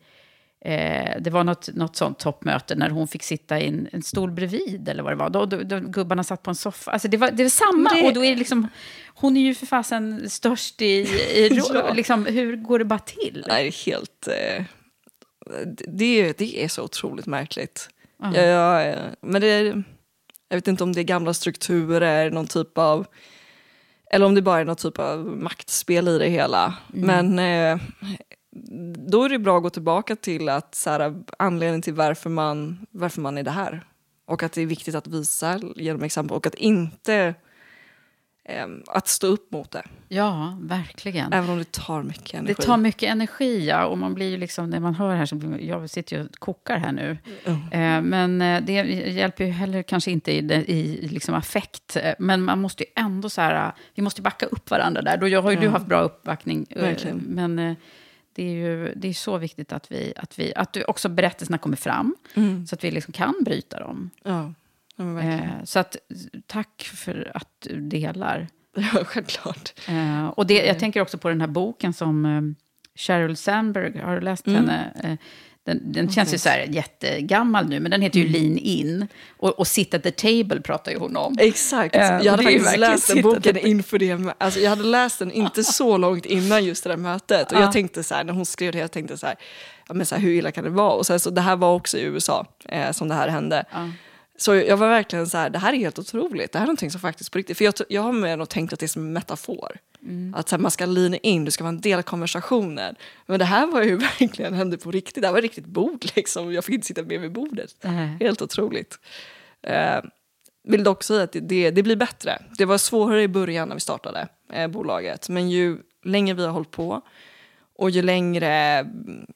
eh, det var något, något sånt toppmöte, när hon fick sitta i en, en stol bredvid, eller vad det var. Då, då, då gubbarna satt på en soffa. Alltså det var, det var samma, det- och då är liksom, hon är ju för fasen störst i, i Ja. liksom, hur går det bara till? Nej, det är helt... Eh, det, det är så otroligt märkligt. Ja. Ja, ja, ja. men det är, jag vet inte om det är gamla strukturer, någon typ av... Eller om det bara är någon typ av maktspel i det hela. Men eh, då är det bra att gå tillbaka till att så här, anledningen till varför man, varför man är det här. Och att det är viktigt att visa genom exempel och att inte eh, att stå upp mot det. Ja, verkligen. Även om det tar mycket energi. Det tar mycket energi, ja. Och man blir ju liksom, när man hör här så blir jag sitter ju och kokar här nu. Eh, men eh, det hjälper ju heller kanske inte i, det- i liksom affekt. Eh, Men man måste ju ändå så här, eh, vi måste backa upp varandra där. Då jag har ju du haft bra uppbackning. Verkligen. Men det är ju det är så viktigt att vi, att vi, att du också berättelserna kommer fram. Så att vi liksom kan bryta dem. Ja, ja. Eh, så att, tack för att du delar. Ja, självklart. Eh, och det, jag tänker också på den här boken som eh, Sheryl Sandberg, har du läst Mm. henne? Den, den känns ju så här jättegammal nu, men den heter ju Mm. Lean In. Och, och Sit at the Table pratar ju hon om. Exakt. Eh, jag hade faktiskt läst den boken där. inför det. Alltså, jag hade läst den inte så långt innan just det där mötet. Och Ja. jag tänkte så här, när hon skrev det, jag tänkte så här, ja, men så här hur illa kan det vara? Och sen så, det här var också i USA eh, som det här hände. Så jag var verkligen så här, det här är helt otroligt. Det här är någonting som faktiskt på riktigt, för jag, jag har med nog tänkt att det är som en metafor. Mm. Att så här, man ska lina in, du ska vara en del av konversationen. Men det här var ju verkligen, hände på riktigt. Det här var ett riktigt bord liksom. Jag fick inte sitta med vid bordet. Nej. Helt otroligt. Eh, vill dock säga att det, det, det blir bättre. Det var svårare i början när vi startade eh, bolaget. Men ju längre vi har hållit på och ju längre, mm,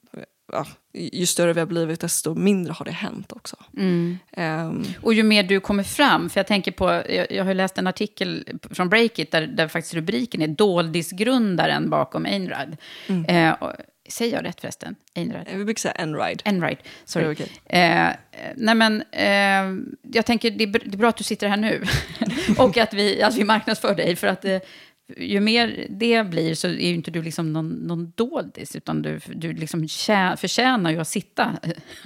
ja, ju större vi har blivit desto mindre har det hänt också. Mm. Ehm, Och ju mer du kommer fram, för jag tänker på, jag, jag har läst en artikel från Breakit där, där faktiskt rubriken är Doldisgrundaren bakom Einrad. Mm. Eh, och, säger jag rätt förresten? Einrad? vi brukar säga Enride. Enright, sorry. Okej. Eh, nej men, eh, jag tänker det är, br- det är bra att du sitter här nu. och att vi, att vi marknadsför dig. För att eh, ju mer det blir så är ju inte du liksom någon, någon doldis. Utan du, du liksom tjä, förtjänar ju att sitta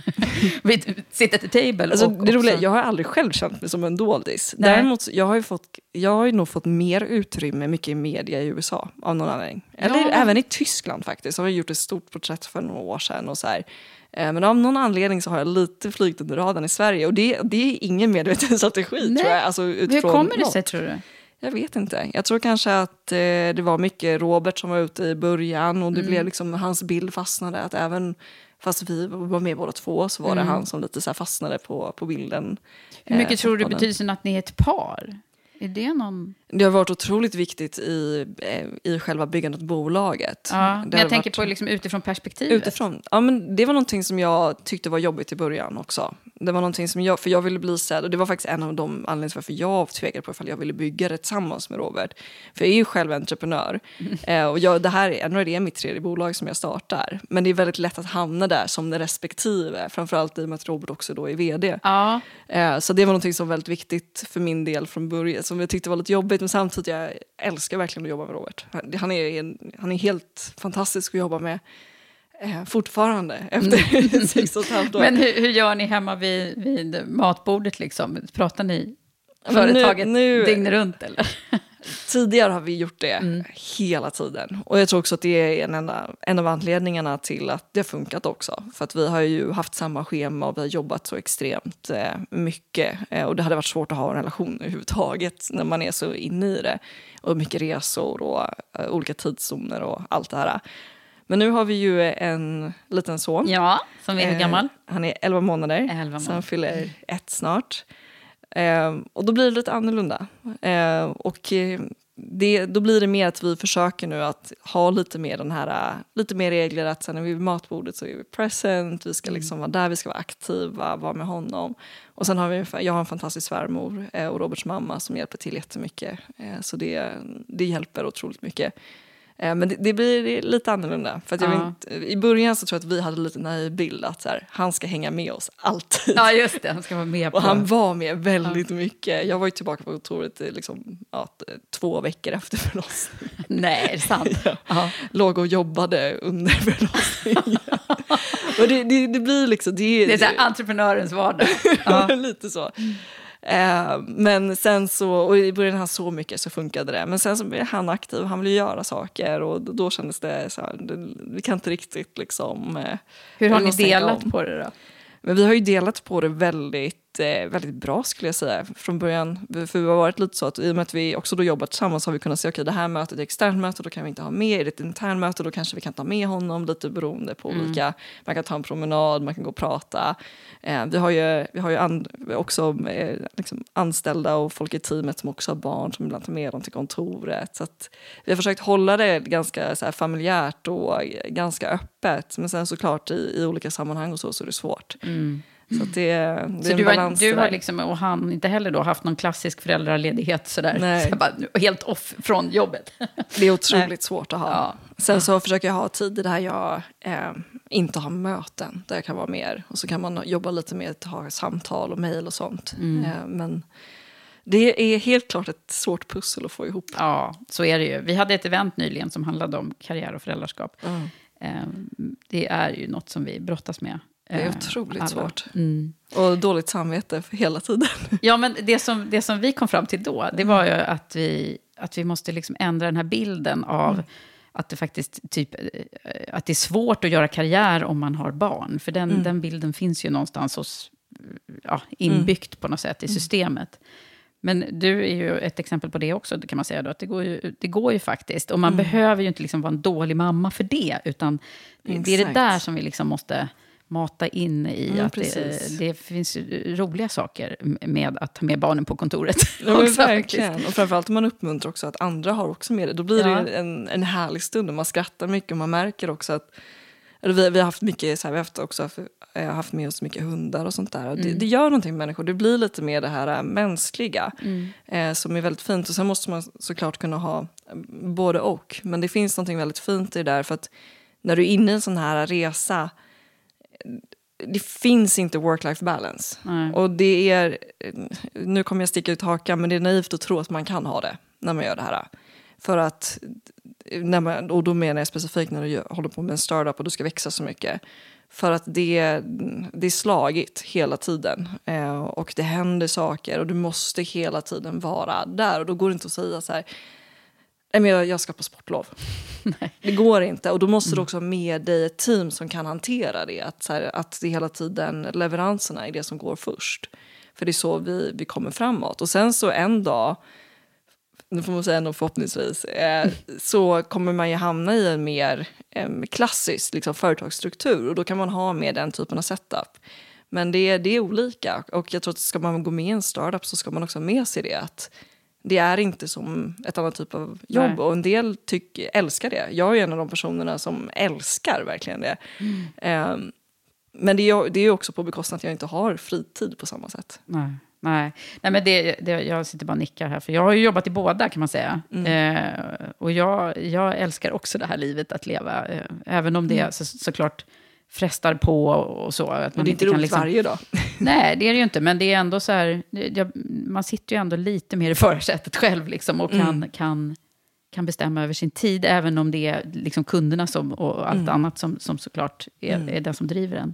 vid sitta at the table. Alltså, och det roliga, jag har aldrig själv känt mig som en doldis. Nej. Däremot, jag har, ju fått, jag har ju nog fått mer utrymme mycket i media i USA av någon anledning. Eller Ja. även i Tyskland faktiskt. Jag har gjort ett stort porträtt för några år sedan. Och så här. Eh, Men av någon anledning så har jag lite flygt under radarn i Sverige. Och det, det är ingen medveten strategi Nej. tror jag. Alltså, Hur kommer det sig tror du? Jag vet inte. Jag tror kanske att eh, det var mycket Robert som var ute i början och det Mm. blev liksom hans bild fastnade. Att även fast vi var med båda två så var det han som lite så fastnade på, på bilden. Mm. Hur mycket eh, tror du betydelsen att ni är ett par? Är det någon... Det har varit otroligt viktigt i, eh, i själva byggandet av bolaget. Ja, men jag tänker varit- på liksom utifrån perspektivet. Utifrån. Ja, men det var någonting som jag tyckte var jobbigt i början också. Det var någonting som jag, för jag ville bli sedd och det var faktiskt en av de anledningarna varför jag tvekade på ifall jag ville bygga det tillsammans med Robert. För jag är ju själv entreprenör eh, och jag, det här är, det är mitt tredje bolag som jag startar. Men det är väldigt lätt att hamna där som det respektive, framförallt i och med att Robert också då är vd. Ja, Eh, Så det var någonting som var väldigt viktigt för min del från början, som jag tyckte var lite jobbigt, men samtidigt jag älskar verkligen att jobba med Robert. Han- är, han är helt fantastisk att jobba med eh, fortfarande efter sex och ett halvt år. men hur, hur gör ni hemma vid, vid matbordet liksom? Pratar ni Men nu- företaget nu- dygnet runt eller? Tidigare har vi gjort det hela tiden. Och jag tror också att det är en, enda, en av anledningarna till att det har funkat också. För att vi har ju haft samma schema och vi har jobbat så extremt eh, mycket. Eh, och det hade varit svårt att ha en relation överhuvudtaget när man är så inne i det. Och mycket resor och eh, olika tidszoner och allt det här. Men nu har vi ju en liten son. Ja, som är hur Eh, gammal? Han är 11 månader. 11 Så han fyller ett snart. Eh, och då blir det lite annorlunda. Eh, och eh, det, då blir det mer att vi försöker nu att ha lite mer den här, lite mer regler att sen när vi är vid matbordet så är vi present, vi ska liksom vara där, vi ska vara aktiva, vara med honom. Och sen har vi, jag har en fantastisk svärmor eh, och Roberts mamma som hjälper till jättemycket. Eh, så det, det hjälper otroligt mycket. Eh, men det, det, blir lite annorlunda. För att jag Ja. inte, I början så tror jag att vi hade lite naiv bild att så här, han ska hänga med oss alltid. Ja, just det. Han ska vara med på... Och han var med väldigt mycket. Jag var ju tillbaka på kontoret i liksom, ja, t- två veckor efter förlossningen. Nej, är det sant? Ja. Låg och jobbade under förlossningen. och det, det, det blir liksom... Det, Det är så här, entreprenörens vardag. Lite så. Eh, men sen så, och i början han så mycket så funkade det. Men sen så blev han aktiv, han ville göra saker och då, kändes det så här, det, vi kan inte riktigt liksom... Eh, Hur har ni delat om. på det då? Men vi har ju delat på det väldigt, eh, väldigt bra skulle jag säga. Från början, för vi har varit lite så att i och med att vi också då jobbar tillsammans har vi kunnat säga okej det här mötet är externt möte, då kan vi inte ha med. Är det ett internt möte då kanske vi kan ta med honom lite beroende på olika. Man kan ta en promenad, man kan gå och prata. Eh, vi har ju, vi har ju an, också eh, liksom anställda och folk i teamet som också har barn som ibland tar med dem till kontoret. Så vi har försökt hålla det ganska så här, familjärt och ganska öppet. Men sen såklart i, i olika sammanhang och så, så är det svårt. Så det, det är Mm. Så du har, du har liksom, och han inte heller då haft någon klassisk föräldraledighet sådär, Nej. så bara, helt off från jobbet. Det är otroligt svårt att ha. Ja. Sen så försöker jag ha tider där jag eh, inte har möten, där jag kan vara mer. Och så kan man jobba lite med att ha samtal och mejl och sånt. Mm. Eh, men det är helt klart ett svårt pussel att få ihop. Ja, så är det ju. Vi hade ett event nyligen som handlade om karriär och föräldraskap. Eh, Det är ju något som vi brottas med. Det är eh, otroligt alla. svårt. Mm. Och dåligt samvete för hela tiden. Ja, men det som, det som vi kom fram till då, det var ju att vi, att vi måste liksom ändra den här bilden av att det faktiskt typ, eh, att det är svårt att göra karriär om man har barn. För den, den bilden finns ju någonstans hos, ja, inbyggt på något sätt i systemet. Men du är ju ett exempel på det också, kan man säga. Då, att det, går ju, det går ju faktiskt. Och man behöver ju inte liksom vara en dålig mamma för det. Utan det, det är det där som vi liksom måste mata in i. Mm, att det, det finns roliga saker med att ha med barnen på kontoret. Ja, också, verkligen. faktiskt. Och framförallt om man uppmuntrar också att andra har också med det. Då blir Ja. det en, en härlig stund och man skrattar mycket och man märker också att vi, vi har haft mycket, så här, vi har haft också haft, eh, haft med oss mycket hundar och sånt där. Och det, det gör någonting med människor. Det blir lite mer det här eh, mänskliga eh, som är väldigt fint. Och sen måste man såklart kunna ha eh, både och. Men det finns någonting väldigt fint i det där för att när du är inne i en sån här resa det finns inte work-life balance. Nej. Och det är, nu kommer jag sticka ut hakan, men det är naivt att tro att man kan ha det när man gör det här. För att, när man, och då menar jag specifikt när du håller på med en startup och du ska växa så mycket. För att det, det är slagigt hela tiden. Eh, och det händer saker och du måste hela tiden vara där. Och då går det inte att säga så här, Nej, men jag, jag ska på sportlov. Det går inte. Och då måste du också ha med dig ett team som kan hantera det. Att, så här, att det hela tiden leveranserna är det som går först. För det är så vi, vi kommer framåt. Och sen så en dag, nu får man säga nog förhoppningsvis, eh, så kommer man ju hamna i en mer eh, klassisk liksom, företagsstruktur. Och då kan man ha med den typen av setup. Men det, är- det är olika. Och jag tror att ska man gå med i en startup så ska man också ha med sig det. Att det är inte som ett annat typ av jobb. Nej. Och en del tyck, älskar det. Jag är en av de personerna som älskar verkligen det. Ehm, men det är, det är också på bekostnad att jag inte har fritid på samma sätt. Nej, nej. nej men det, det, jag sitter bara och nickar här, för jag har ju jobbat i båda kan man säga. Eh, och jag, jag älskar också det här livet att leva, eh, även om det så, såklart frestar på och så. Att Men det är inte roligt varje dag. Nej, det är det ju inte, men det är ändå så här, det- jag, man sitter ju ändå lite mer i förarsätet själv liksom, och kan, kan, kan bestämma över sin tid, även om det är liksom kunderna som, och allt annat som, som såklart är, är den som driver en.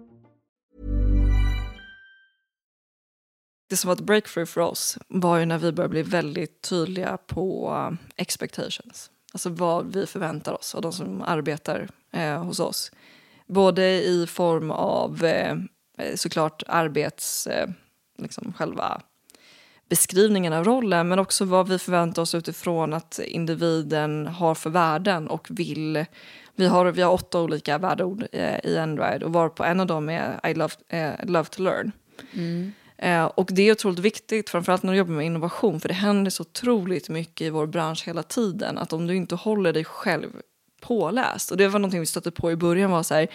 Det som var ett breakthrough för oss var ju när vi började bli väldigt tydliga på eh, expectations. Alltså vad vi förväntar oss av de som arbetar eh, hos oss. Både i form av eh, eh, såklart arbets... Eh, liksom själva beskrivningen av rollen men också vad vi förväntar oss utifrån att individen har för värden och vill. Vi har, vi har åtta olika värdeord eh, i Android och var på en av dem är I love, eh, love to learn. Mm. Eh, och det är otroligt viktigt, framförallt när du jobbar med innovation, för det händer så otroligt mycket i vår bransch hela tiden, att om du inte håller dig själv påläst, och det var någonting vi stötte på i början, var så här,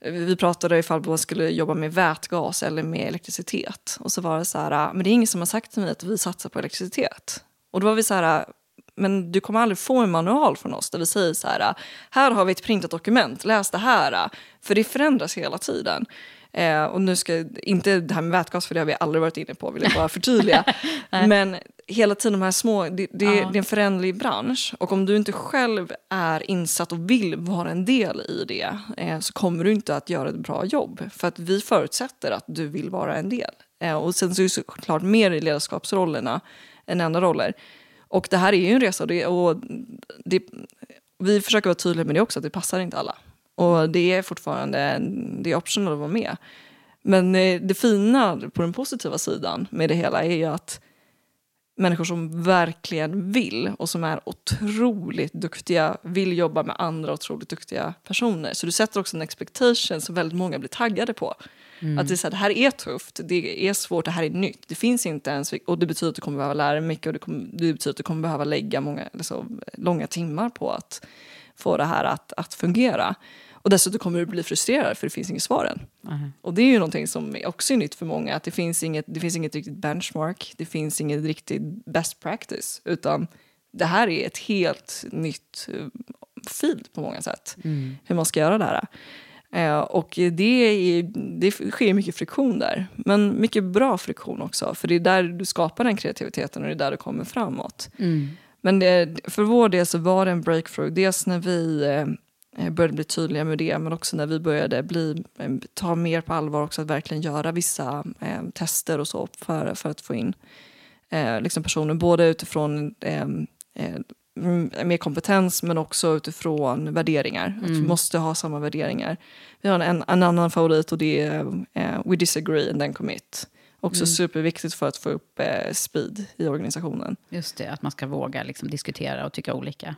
vi pratade ifall man skulle jobba med vätgas eller med elektricitet. Och så var det så här, ah, men det är ingen som har sagt till mig att vi satsar på elektricitet. Och då var vi så här, ah, men du kommer aldrig få en manual från oss där vi säger så här, ah, här har vi ett printat dokument, läs det här. För det förändras hela tiden. Eh, och nu ska, inte det här med vätgas för det har vi aldrig varit inne på, vill jag bara förtydliga. Men hela tiden de här små, det, det, Ja. det är en föränderlig bransch. Och om du inte själv är insatt och vill vara en del i det eh, så kommer du inte att göra ett bra jobb. För att vi förutsätter att du vill vara en del. Eh, och sen så är det såklart mer i ledarskapsrollerna än andra roller. Och det här är ju en resa och, det, och det, vi försöker vara tydliga med det också, att det passar inte alla. Och det är fortfarande det är optional att vara med. Men eh, det fina på den positiva sidan med det hela är ju att människor som verkligen vill och som är otroligt duktiga vill jobba med andra otroligt duktiga personer. Så du sätter också en expectation som väldigt många blir taggade på. Att det, är så här, det här är tufft, det är svårt, det här är nytt. Det finns inte ens, och det betyder att du kommer behöva lära dig mycket och det, kommer, det betyder att du kommer behöva lägga många, alltså, långa timmar på att få det här att, att fungera. Och dessutom kommer du bli frustrerad för det finns inget svar än. Och det är ju någonting som också är nytt för många, att det finns inget, det finns inget riktigt benchmark, det finns inget riktigt best practice, utan det här är ett helt nytt eh, field på många sätt, hur man ska göra det här. Eh, och det, är, det sker mycket friktion där, men mycket bra friktion också, för det är där du skapar den kreativiteten och det är där du kommer framåt. Men det, för vår del så var det en breakthrough, dels när vi eh, började bli tydliga med det, men också när vi började bli, eh, ta mer på allvar också att verkligen göra vissa eh, tester och så för, för att få in eh, liksom personer, både utifrån eh, eh, mer kompetens men också utifrån värderingar. Att vi måste ha samma värderingar. Vi har en, en annan favorit och det är eh, We disagree and then commit. Också superviktigt för att få upp eh, speed i organisationen. Just det, att man ska våga liksom, diskutera och tycka olika.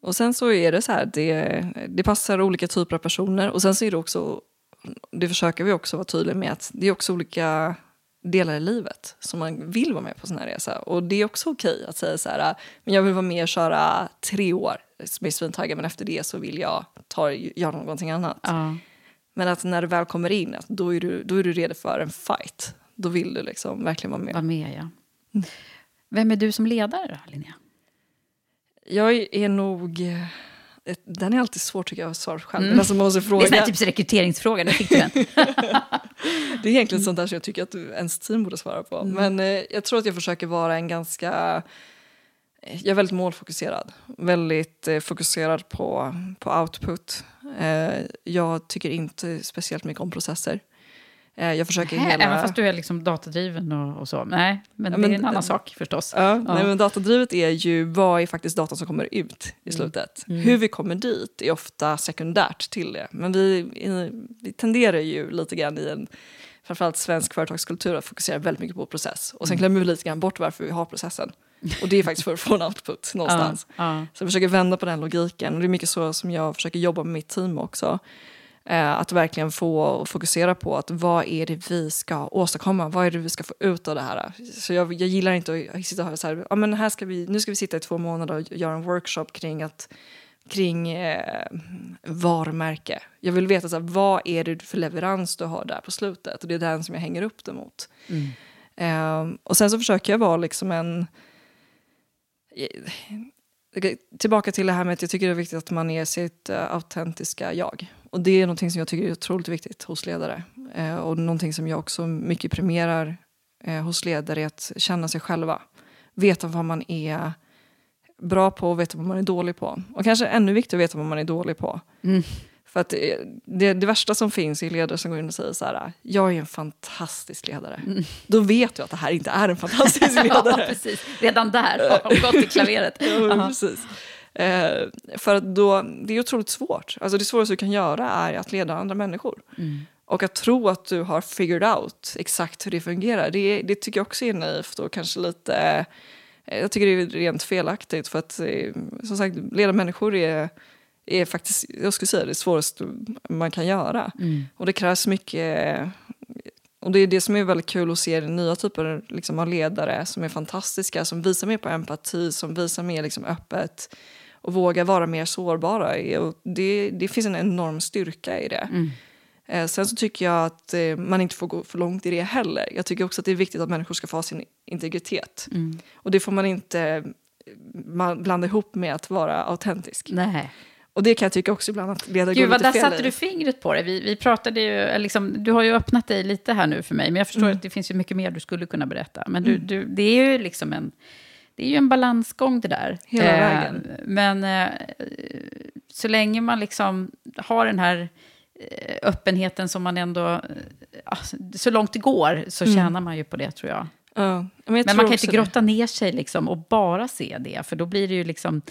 Och sen så är det så här, det, det passar olika typer av personer. Och sen så är det också, det försöker vi också vara tydliga med, att det är också olika delar i livet som man vill vara med på sån här resa. Och det är också okej att säga så här, men jag vill vara med och köra tre år med svintaggad, men efter det så vill jag ta, göra någonting annat. Ja. Men att när du väl kommer in, att då, är du, då är du redo för en fight. Då vill du liksom verkligen vara med. Var med, ja. Vem är du som ledare då, Linnea? Jag är nog... eh, Den är alltid svår tycker jag att svara själv. Mm. Alltså, man måste Det är fråga. här typ rekryteringsfråga, nu fick du den. Det är egentligen sånt där som jag tycker att ens team borde svara på. Men eh, jag tror att jag försöker vara en ganska... Jag är väldigt målfokuserad. Väldigt eh, fokuserad på, på output. Eh, jag tycker inte speciellt mycket om processer. Eh, jag försöker hela... Även fast du är liksom datadriven och, och så. Nej, men, Ja, det är men- en annan sak förstås. Ja, Nej, men datadrivet är ju vad är faktiskt datan som kommer ut i slutet. Hur vi kommer dit är ofta sekundärt till det. Men vi, vi tenderar ju lite grann i en framförallt svensk företagskultur att fokusera väldigt mycket på process. Och sen glömmer vi lite grann bort varför vi har processen. Och det är faktiskt för att få en output någonstans. Ja, Så jag försöker vända på den logiken. Och det är mycket så som jag försöker jobba med mitt team också. Eh, att verkligen få fokusera på att vad är det vi ska åstadkomma? Vad är det vi ska få ut av det här? Så jag, jag gillar inte att sitta och höra så här, ja, men här ska vi, nu ska vi sitta i två månader och göra en workshop kring att kring eh, varumärke. Jag vill veta så här, vad är det för leverans du har där på slutet och det är den som jag hänger upp det mot. Eh, och sen så försöker jag vara liksom en tillbaka till det här med att jag tycker det är viktigt att man är sitt uh, autentiska jag. Och det är någonting som jag tycker är otroligt viktigt hos ledare. Eh, och någonting som jag också mycket premierar eh, hos ledare är att känna sig själva. Veta vad man är bra på och veta vad man är dålig på. Och kanske ännu viktigare att veta vad man är dålig på. För att det, det, det värsta som finns är ledare som går in och säger så här, jag är en fantastisk ledare. Då vet du att det här inte är en fantastisk ja, ledare. precis. Redan där har de gått i klaveret. Ja, precis. Eh, för att då, det är otroligt svårt. Alltså det svåraste du kan göra är att leda andra människor. Och att tro att du har figured out exakt hur det fungerar, det, det tycker jag också är naivt och kanske lite... eh, Jag tycker det är rent felaktigt för att eh, som sagt, leda människor är, är faktiskt, jag skulle säga det svåraste man kan göra. Och det krävs mycket och det är det som är väldigt kul att se nya typer liksom, av ledare som är fantastiska, som visar mer på empati, som visar mer liksom, öppet och vågar vara mer sårbara. det, det finns en enorm styrka i det. Eh, sen så tycker jag att eh, man inte får gå för långt i det heller. Jag tycker också att det är viktigt att människor ska få ha sin integritet. Och det får man inte eh, man blanda ihop med att vara autentisk. Nej. Och det kan jag tycka också ibland att ledare Gud, går vad lite där fel satte i. du fingret på det. Vi, vi pratade ju, liksom, du har ju öppnat dig lite här nu för mig, men jag förstår att det finns ju mycket mer du skulle kunna berätta. Men du, du, det är ju liksom en, det är ju en balansgång det där. Hela vägen. Men eh, så länge man liksom har den här eh, öppenheten som man ändå, eh, ja, så långt det går, så tjänar man ju på det tror jag. Ja, men jag Men man kan inte det. grotta ner sig liksom och bara se det, för då blir det ju liksom,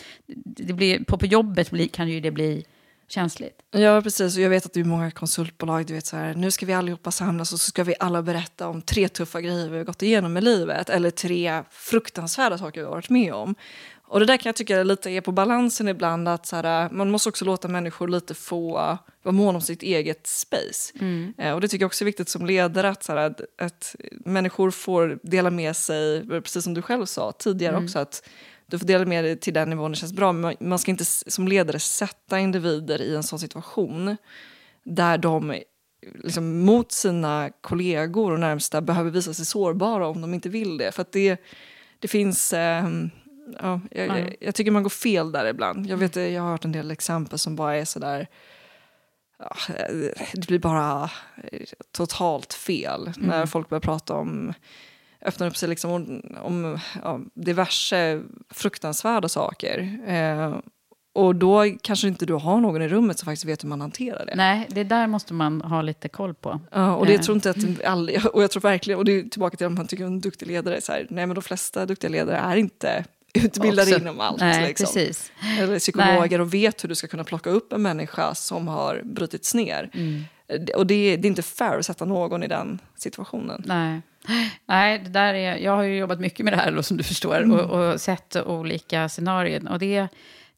det blir, på, på jobbet blir, kan ju det bli känsligt. Ja, precis. Och jag vet att det är många konsultbolag, du vet så här, nu ska vi allihopa samlas och så ska vi alla berätta om tre tuffa grejer vi har gått igenom i livet eller tre fruktansvärda saker vi har varit med om. Och det där kan jag tycka lite är på balansen ibland, att så här, man måste också låta människor lite få vara mån om sitt eget space. Eh, och det tycker jag också är viktigt som ledare, att, så här, att, att människor får dela med sig, precis som du själv sa tidigare också, att du får dela med dig till den nivån det känns bra. Men man- ska inte som ledare sätta individer i en sån situation där de liksom, mot sina kollegor och närmsta behöver visa sig sårbara om de inte vill det. För att det, det finns... ehm, ja, jag, jag, jag tycker man går fel där ibland. Jag, vet, jag har hört en del exempel som bara är sådär... Ja, det blir bara eh, totalt fel när folk börjar prata om öppnar upp sig liksom om, om ja, diverse fruktansvärda saker. Eh, och då kanske inte du har någon i rummet som faktiskt vet hur man hanterar det. Nej, det där måste man ha lite koll på. Ja, och det Eh. tror inte att all, och jag tror verkligen, och det är tillbaka till att man tycker att en duktig ledare, så här, nej men de flesta duktiga ledare är inte utbildade Också- inom allt. Nej, liksom. precis. Eller psykologer och vet hur du ska kunna plocka upp en människa som har brutits ner. Mm. Och det, det är inte fair att sätta någon i den situationen. Nej. Nej, det där är, jag har ju jobbat mycket med det här, då, som du förstår, Mm. och, och sett olika scenarier. Och det,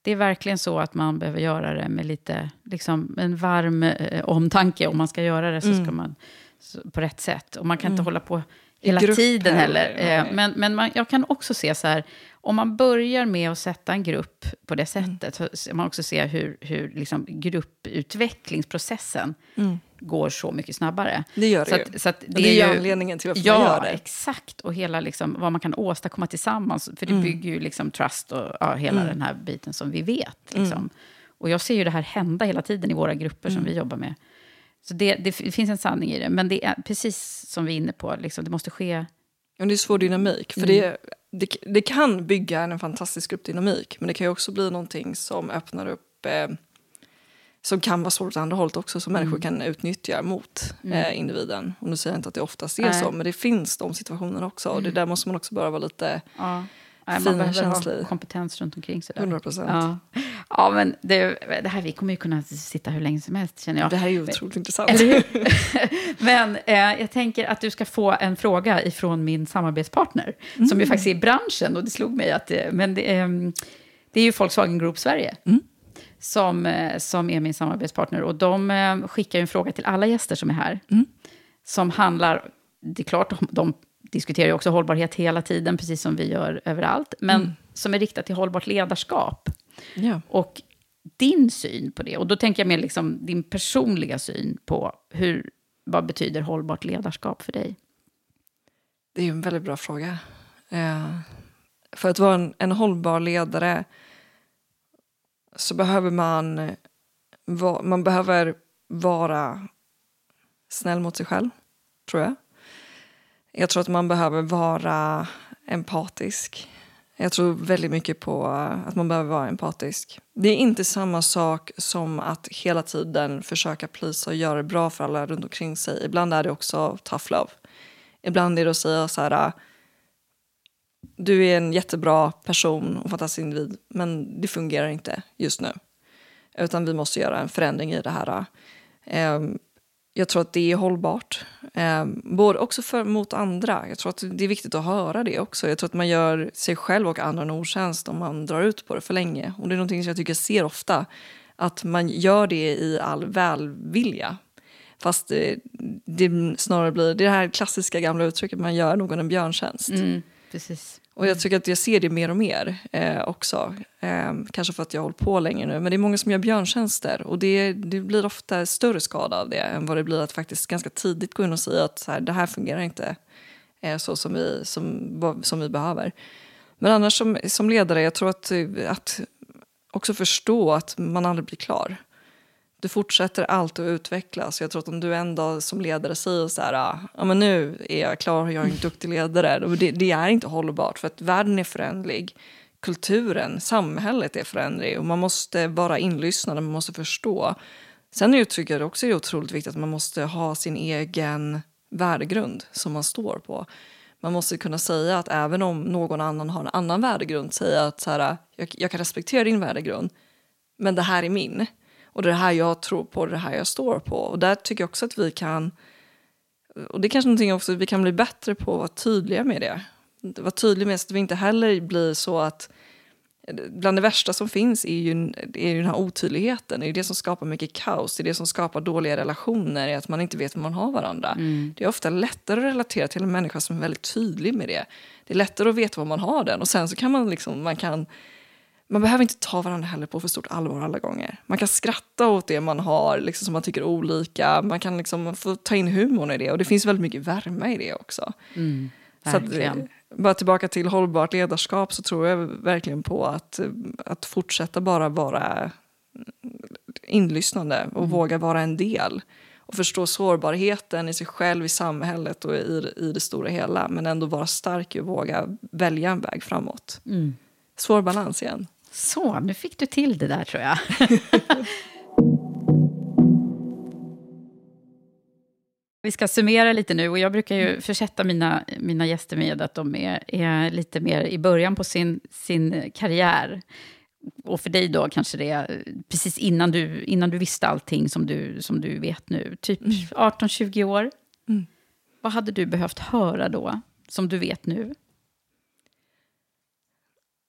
det är verkligen så att man behöver göra det med lite liksom, en varm eh, omtanke. Om man ska göra det så ska man så, på rätt sätt. Och man kan inte hålla på hela tiden heller. Eh. Men, men man, jag kan också se så här, om man börjar med att sätta en grupp på det sättet, så ser man också se hur, hur liksom grupputvecklingsprocessen går så mycket snabbare. Det gör det så ju. att, så att Och det är ju anledningen till varför ja, man gör det. exakt. Och hela liksom, vad man kan åstadkomma tillsammans. För det Mm. bygger ju liksom trust och ja, hela den här biten som vi vet. Mm. Liksom. Och jag ser ju det här hända hela tiden i våra grupper Mm. som vi jobbar med. Så det, det finns en sanning i det. Men det är precis som vi är inne på, liksom, det måste ske... Och det är svår dynamik. För det, det, det kan bygga en fantastisk gruppdynamik. Men det kan ju också bli någonting som öppnar upp... Eh, som kan vara svårt åt andra hållet också. Som människor kan utnyttja mot eh, individen. Och nu säger jag inte att det oftast är Nej. så. Men det finns de situationerna också. Och det där måste man också bara vara lite... Ja, nej, man behöver ha kompetens runt omkring sig. där. 100%. Ja, ja men det, det här, vi kommer ju kunna sitta hur länge som helst, känner jag. Det här är ju otroligt intressant. Eller hur? Men eh, jag tänker att du ska få en fråga ifrån min samarbetspartner, som ju faktiskt är i branschen, och det slog mig att... eh, Men det, ehm, det är ju Volkswagen Group Sverige. Som, eh, som är min samarbetspartner. Och de eh, skickar en fråga till alla gäster som är här. Som handlar, det är klart, de, de diskuterar ju också hållbarhet hela tiden, precis som vi gör överallt. Men som är riktat till hållbart ledarskap. Ja. Och din syn på det, och då tänker jag mer liksom din personliga syn på hur, vad betyder hållbart ledarskap för dig? Det är ju en väldigt bra fråga. Eh, för att vara en, en hållbar ledare så behöver man, va, man behöver vara snäll mot sig själv, tror jag. Jag tror att man behöver vara empatisk. Jag tror väldigt mycket på eh, att man behöver vara empatisk. Det är inte samma sak som att hela tiden försöka plisa och göra det bra för alla runt omkring sig. Ibland är det också tough love. Ibland är det att säga så här... Eh, du är en jättebra person och fantastisk individ, men det fungerar inte just nu. Utan vi måste göra en förändring i det här. Eh, jag tror att det är hållbart. Eh, Både också för, mot andra. Jag tror att det är viktigt att höra det också. Jag tror att man gör sig själv och andra en otjänst om man drar ut på det för länge. Och det är någonting som jag tycker jag ser ofta. Att man gör det i all välvilja. Fast det, det snarare blir det här klassiska gamla uttrycket man gör någon en björntjänst. Mm, precis. Och jag tycker att jag ser det mer och mer eh, också. Eh, kanske för att jag har hållit på länge nu. Men det är många som gör björntjänster. Och det, det blir ofta större skada av det än vad det blir att faktiskt ganska tidigt gå in och säga att så här, det här fungerar inte eh, så som vi, som, som vi behöver. Men annars som, som ledare, jag tror att, eh, att också förstå att man aldrig blir klar. Du fortsätter alltid att utvecklas. Jag tror att om du en dag som ledare säger så här, "Ah, ja men nu är jag klar och jag är en duktig ledare. Det, det är inte hållbart för att världen är förändlig. Kulturen, samhället är förändrig och man måste vara inlyssnad, man måste förstå. Sen är det tycker jag också är otroligt viktigt att man måste ha sin egen värdegrund som man står på. Man måste kunna säga att även om någon annan har en annan värdegrund, säga att så här, ah, jag, jag kan respektera din värdegrund, men det här är min. Och det är det här jag tror på, det är det här jag står på. Och där tycker jag också att vi kan, och det är kanske någonting också vi kan bli bättre på att vara tydliga med det. Vara tydlig med så att vi inte heller blir så att Bland det värsta som finns är ju, är ju den här otydligheten. Det är det som skapar mycket kaos. Det är det som skapar dåliga relationer. Är att man inte vet vad man har varandra. Det är ofta lättare att relatera till en människa som är väldigt tydlig med det. Det är lättare att veta vad man har den. Och sen så kan man liksom, man kan man behöver inte ta varandra heller på för stort allvar alla gånger. Man kan skratta åt det man har, liksom, som man tycker olika. Man kan liksom få ta in humorn i det. Och det finns väldigt mycket värme i det också. Så att, eh, bara tillbaka till hållbart ledarskap så tror jag verkligen på att, eh, att fortsätta bara vara inlyssnande och våga vara en del. Och förstå sårbarheten i sig själv, i samhället och i, i det stora hela. Men ändå vara stark och våga välja en väg framåt. Svår balans igen. Så, nu fick du till det där tror jag. Vi ska summera lite nu och jag brukar ju försätta mina, mina gäster med att de är, är lite mer i början på sin, sin karriär. Och för dig då kanske det är precis innan du, innan du visste allting som du, som du vet nu. Typ 18-20 år. Mm. Vad hade du behövt höra då, som du vet nu?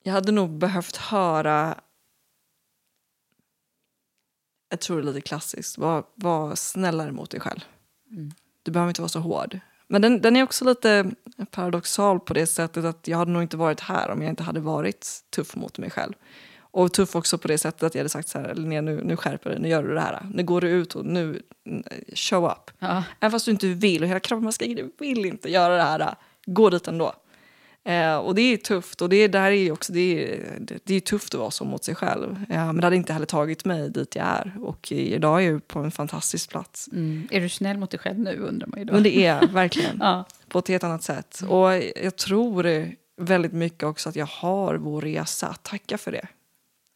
Jag hade nog behövt höra... Jag tror det är lite klassiskt. Var, var snällare mot dig själv. Du behöver inte vara så hård. Men den, den är också lite paradoxal på det sättet att jag hade nog inte varit här om jag inte hade varit tuff mot mig själv. Och tuff också på det sättet att jag hade sagt så här, Linnea nu, nu skärper dig, nu gör du det här. Nu går du ut och nu mm, show up. Ja. Även fast du inte vill och hela kroppen skriker du vill inte göra det här. Gå dit ändå. Eh, och det är tufft och det, det här är också, det är, det, är tufft att vara så mot sig själv. Eh, men det hade inte heller tagit mig dit jag är. Och idag är jag på en fantastisk plats. Mm. Är du snäll mot dig själv nu undrar man ju då. Men det är verkligen. Ja. På ett helt annat sätt. Och jag tror väldigt mycket också att jag har vår resa att tacka för det.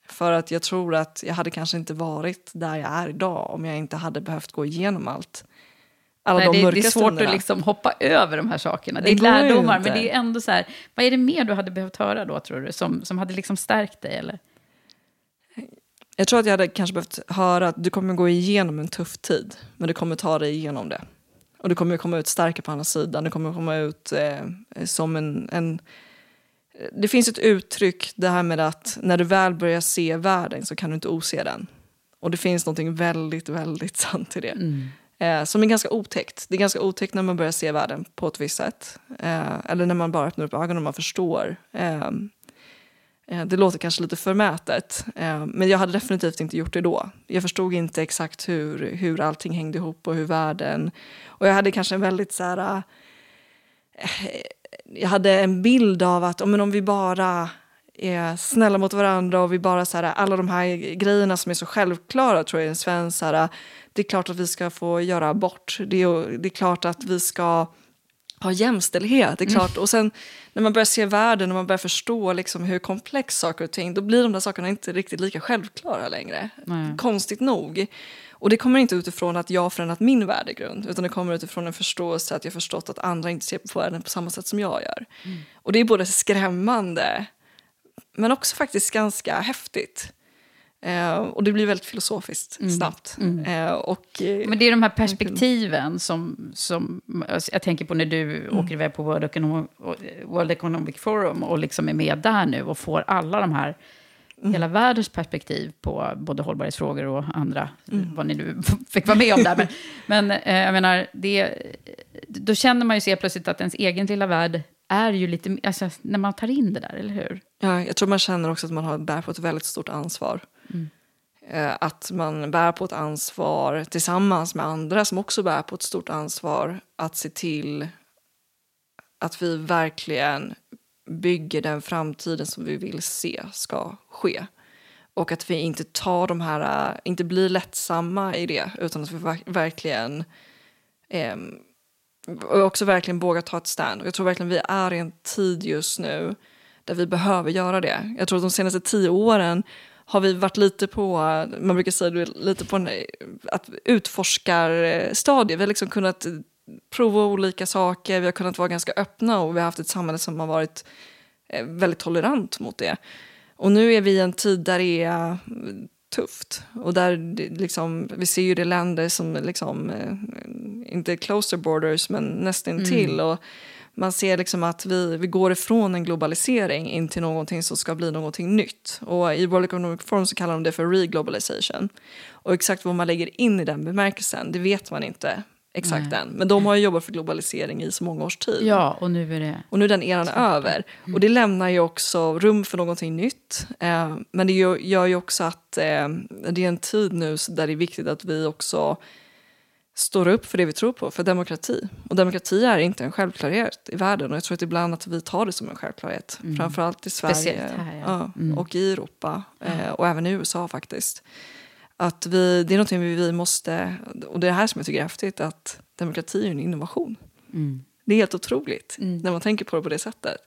För att jag tror att jag hade kanske inte varit där jag är idag om jag inte hade behövt gå igenom allt. Alla Nej, de det, mörka det är svårt stunderna. att liksom hoppa över de här sakerna. Det Det är lärdomar, men det är ändå så här... Vad är det mer du hade behövt höra då, tror du? Som, som hade liksom stärkt dig, eller? Jag tror att jag hade kanske behövt höra att du kommer gå igenom en tuff tid, men du kommer ta dig igenom det. Och du kommer komma ut starkare på andra sidan. Du kommer komma ut eh, som en, en... Det finns ett uttryck, det här med att när du väl börjar se världen så kan du inte ose den. Och det finns något väldigt, väldigt sant i det. Eh, som är ganska otäckt. Det är ganska otäckt när man börjar se världen på ett visst sätt. Eh, eller när man bara öppnar upp ögonen och man förstår. Eh, eh, Det låter kanske lite förmätet, eh, men jag hade definitivt inte gjort det då. Jag förstod inte exakt hur, hur allting hängde ihop och hur världen... Och jag hade kanske en väldigt så här... eh, Jag hade en bild av att om, men om vi bara är snälla mot varandra och vi bara så här, alla de här grejerna som är så självklara tror jag är en svensk så här, det är klart att vi ska få göra abort. Det är, det är klart att vi ska ha jämställdhet. Det är klart. Och sen när man börjar se världen och man börjar förstå liksom hur komplex saker och ting, då blir de där sakerna inte riktigt lika självklara längre. Nej. Konstigt nog. Och det kommer inte utifrån att jag har förändrat min värdegrund, utan det kommer utifrån en förståelse att jag förstått att andra inte ser på världen på samma sätt som jag gör. Och det är både skrämmande, men också faktiskt ganska häftigt. Eh, och det blir väldigt filosofiskt snabbt. Eh, och, eh, Men det är de här perspektiven som, som alltså jag tänker på när du åker iväg på World Economic, World Economic Forum och liksom är med där nu och får alla de här, hela världens perspektiv på både hållbarhetsfrågor och andra, vad ni nu fick vara med om där. Men, men eh, jag menar, det, då känner man ju sig plötsligt att ens egen lilla värld är ju lite, alltså när man tar in det där, eller hur? Ja, jag tror man känner också att man har, bär på ett väldigt stort ansvar. Eh, Att man bär på ett ansvar tillsammans med andra som också bär på ett stort ansvar att se till att vi verkligen bygger den framtiden som vi vill se ska ske. Och att vi inte tar de här, eh, inte blir lättsamma i det utan att vi verk- verkligen ehm, och också verkligen våga ta ett stand. Och jag tror verkligen vi är i en tid just nu där vi behöver göra det. Jag tror att de senaste tio åren har vi varit lite på, man brukar säga lite på en att utforskarstadie. Vi har liksom kunnat prova olika saker, vi har kunnat vara ganska öppna och vi har haft ett samhälle som har varit eh, väldigt tolerant mot det. Och nu är vi i en tid där det är tufft. Och där liksom, vi ser ju det länder som liksom, eh, inte closer borders men nästan till. Och man ser liksom att vi, vi går ifrån en globalisering in till någonting som ska bli någonting nytt. Och i World Economic Forum så kallar de det för reglobalization. Och exakt vad man lägger in i den bemärkelsen, det vet man inte exakt än. Men de har ju jobbat för globalisering i så många års tid. Ja, och nu är det... Och nu är den eran över. Och det lämnar ju också rum för någonting nytt. Eh, men det gör, ju också att eh, det är en tid nu där det är viktigt att vi också står upp för det vi tror på, för demokrati. Och demokrati är inte en självklarhet i världen och jag tror att ibland att vi tar det som en självklart. Framförallt i Sverige här, ja. ja, och i Europa eh, och även i USA faktiskt. Att vi, det är någonting vi, vi måste, och det är det här som jag tycker är häftigt, att demokrati är en innovation. Det är helt otroligt när man tänker på det på det sättet.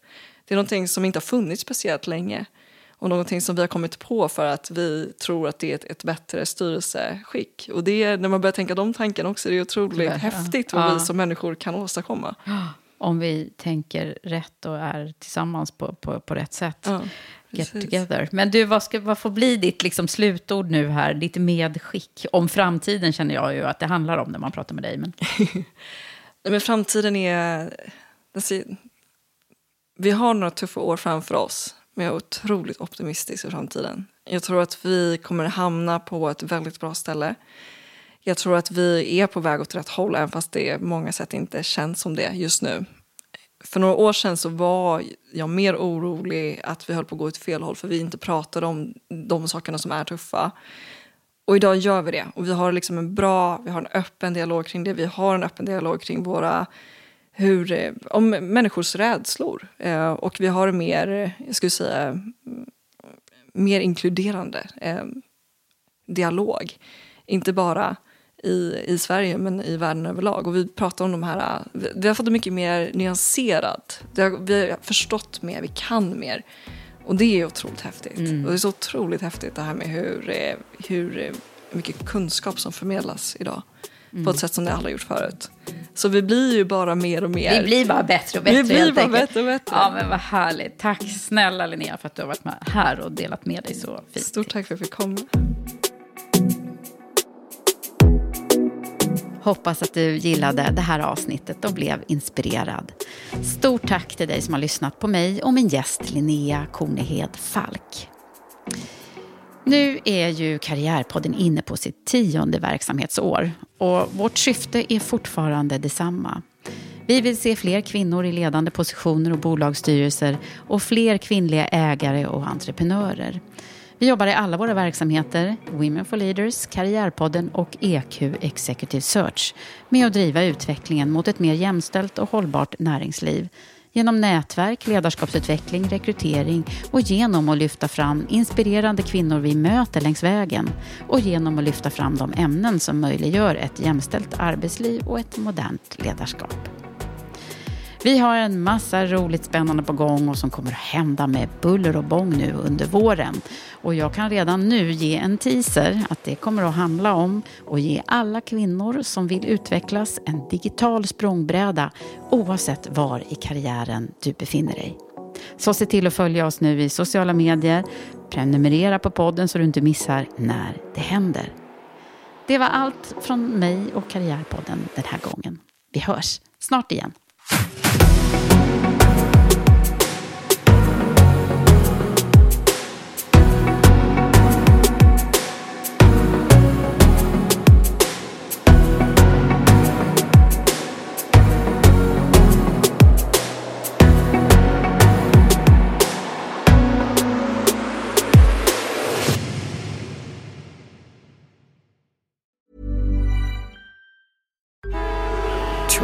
Det är någonting som inte har funnits speciellt länge. och någonting som vi har kommit på för att vi tror att det är ett, ett bättre styrelseskick. Och det, när man börjar tänka de tankarna också, det är otroligt Ja. häftigt vad Ja. vi som människor kan åstadkomma. Om vi tänker rätt och är tillsammans på, på, på rätt sätt. Ja, Get precis. together. Men du, vad, ska, vad får bli ditt liksom, slutord nu här? Ditt medskick om framtiden känner jag ju att det handlar om när man pratar med dig. Men... Men framtiden är... ser- Vi har några tuffa år framför oss, men jag är otroligt optimistisk för framtiden. Jag tror att vi kommer hamna på ett väldigt bra ställe. Jag tror att vi är på väg åt rätt håll, även fast det många sätt inte känns som det just nu. För några år sedan så var jag mer orolig att vi höll på att gå åt fel håll för vi inte pratade om de sakerna som är tuffa. Och idag gör vi det. Och vi har liksom en bra, vi har en öppen dialog kring det. Vi har en öppen dialog kring våra, hur, eh, om människors rädslor. Eh, och vi har en mer, jag skulle säga, mer inkluderande eh, dialog. Inte bara i, i Sverige men i världen överlag. Och vi pratar om de här, vi, vi har fått det mycket mer nyanserat. Har, vi har förstått mer, vi kan mer. Och det är otroligt häftigt. Och det är så otroligt häftigt det här med hur, eh, hur eh, mycket kunskap som förmedlas idag. På ett sätt som det aldrig gjort förut. Så vi blir ju bara mer och mer. Vi blir bara bättre och bättre Vi blir bara enkelt. bättre och bättre. Ja, men vad härligt. Tack snälla Linnea för att du har varit med här och delat med dig så fint. Stort tack för att jag fick komma. Hoppas att du gillade det här avsnittet och blev inspirerad. Stort tack till dig som har lyssnat på mig och min gäst Linnea Kornehed Falk. Nu är ju Karriärpodden inne på sitt tionde verksamhetsår och vårt syfte är fortfarande detsamma. Vi vill se fler kvinnor i ledande positioner och bolagsstyrelser och fler kvinnliga ägare och entreprenörer. Vi jobbar i alla våra verksamheter, Women for Leaders, Karriärpodden och EQ Executive Search, med att driva utvecklingen mot ett mer jämställt och hållbart näringsliv genom nätverk, ledarskapsutveckling, rekrytering och genom att lyfta fram inspirerande kvinnor vi möter längs vägen och genom att lyfta fram de ämnen som möjliggör ett jämställt arbetsliv och ett modernt ledarskap. Vi har en massa roligt spännande på gång och som kommer att hända med buller och bång nu under våren. Och jag kan redan nu ge en teaser att det kommer att handla om att ge alla kvinnor som vill utvecklas en digital språngbräda oavsett var i karriären du befinner dig. Så se till att följa oss nu i sociala medier. Prenumerera på podden så du inte missar när det händer. Det var allt från mig och Karriärpodden den här gången. Vi hörs snart igen.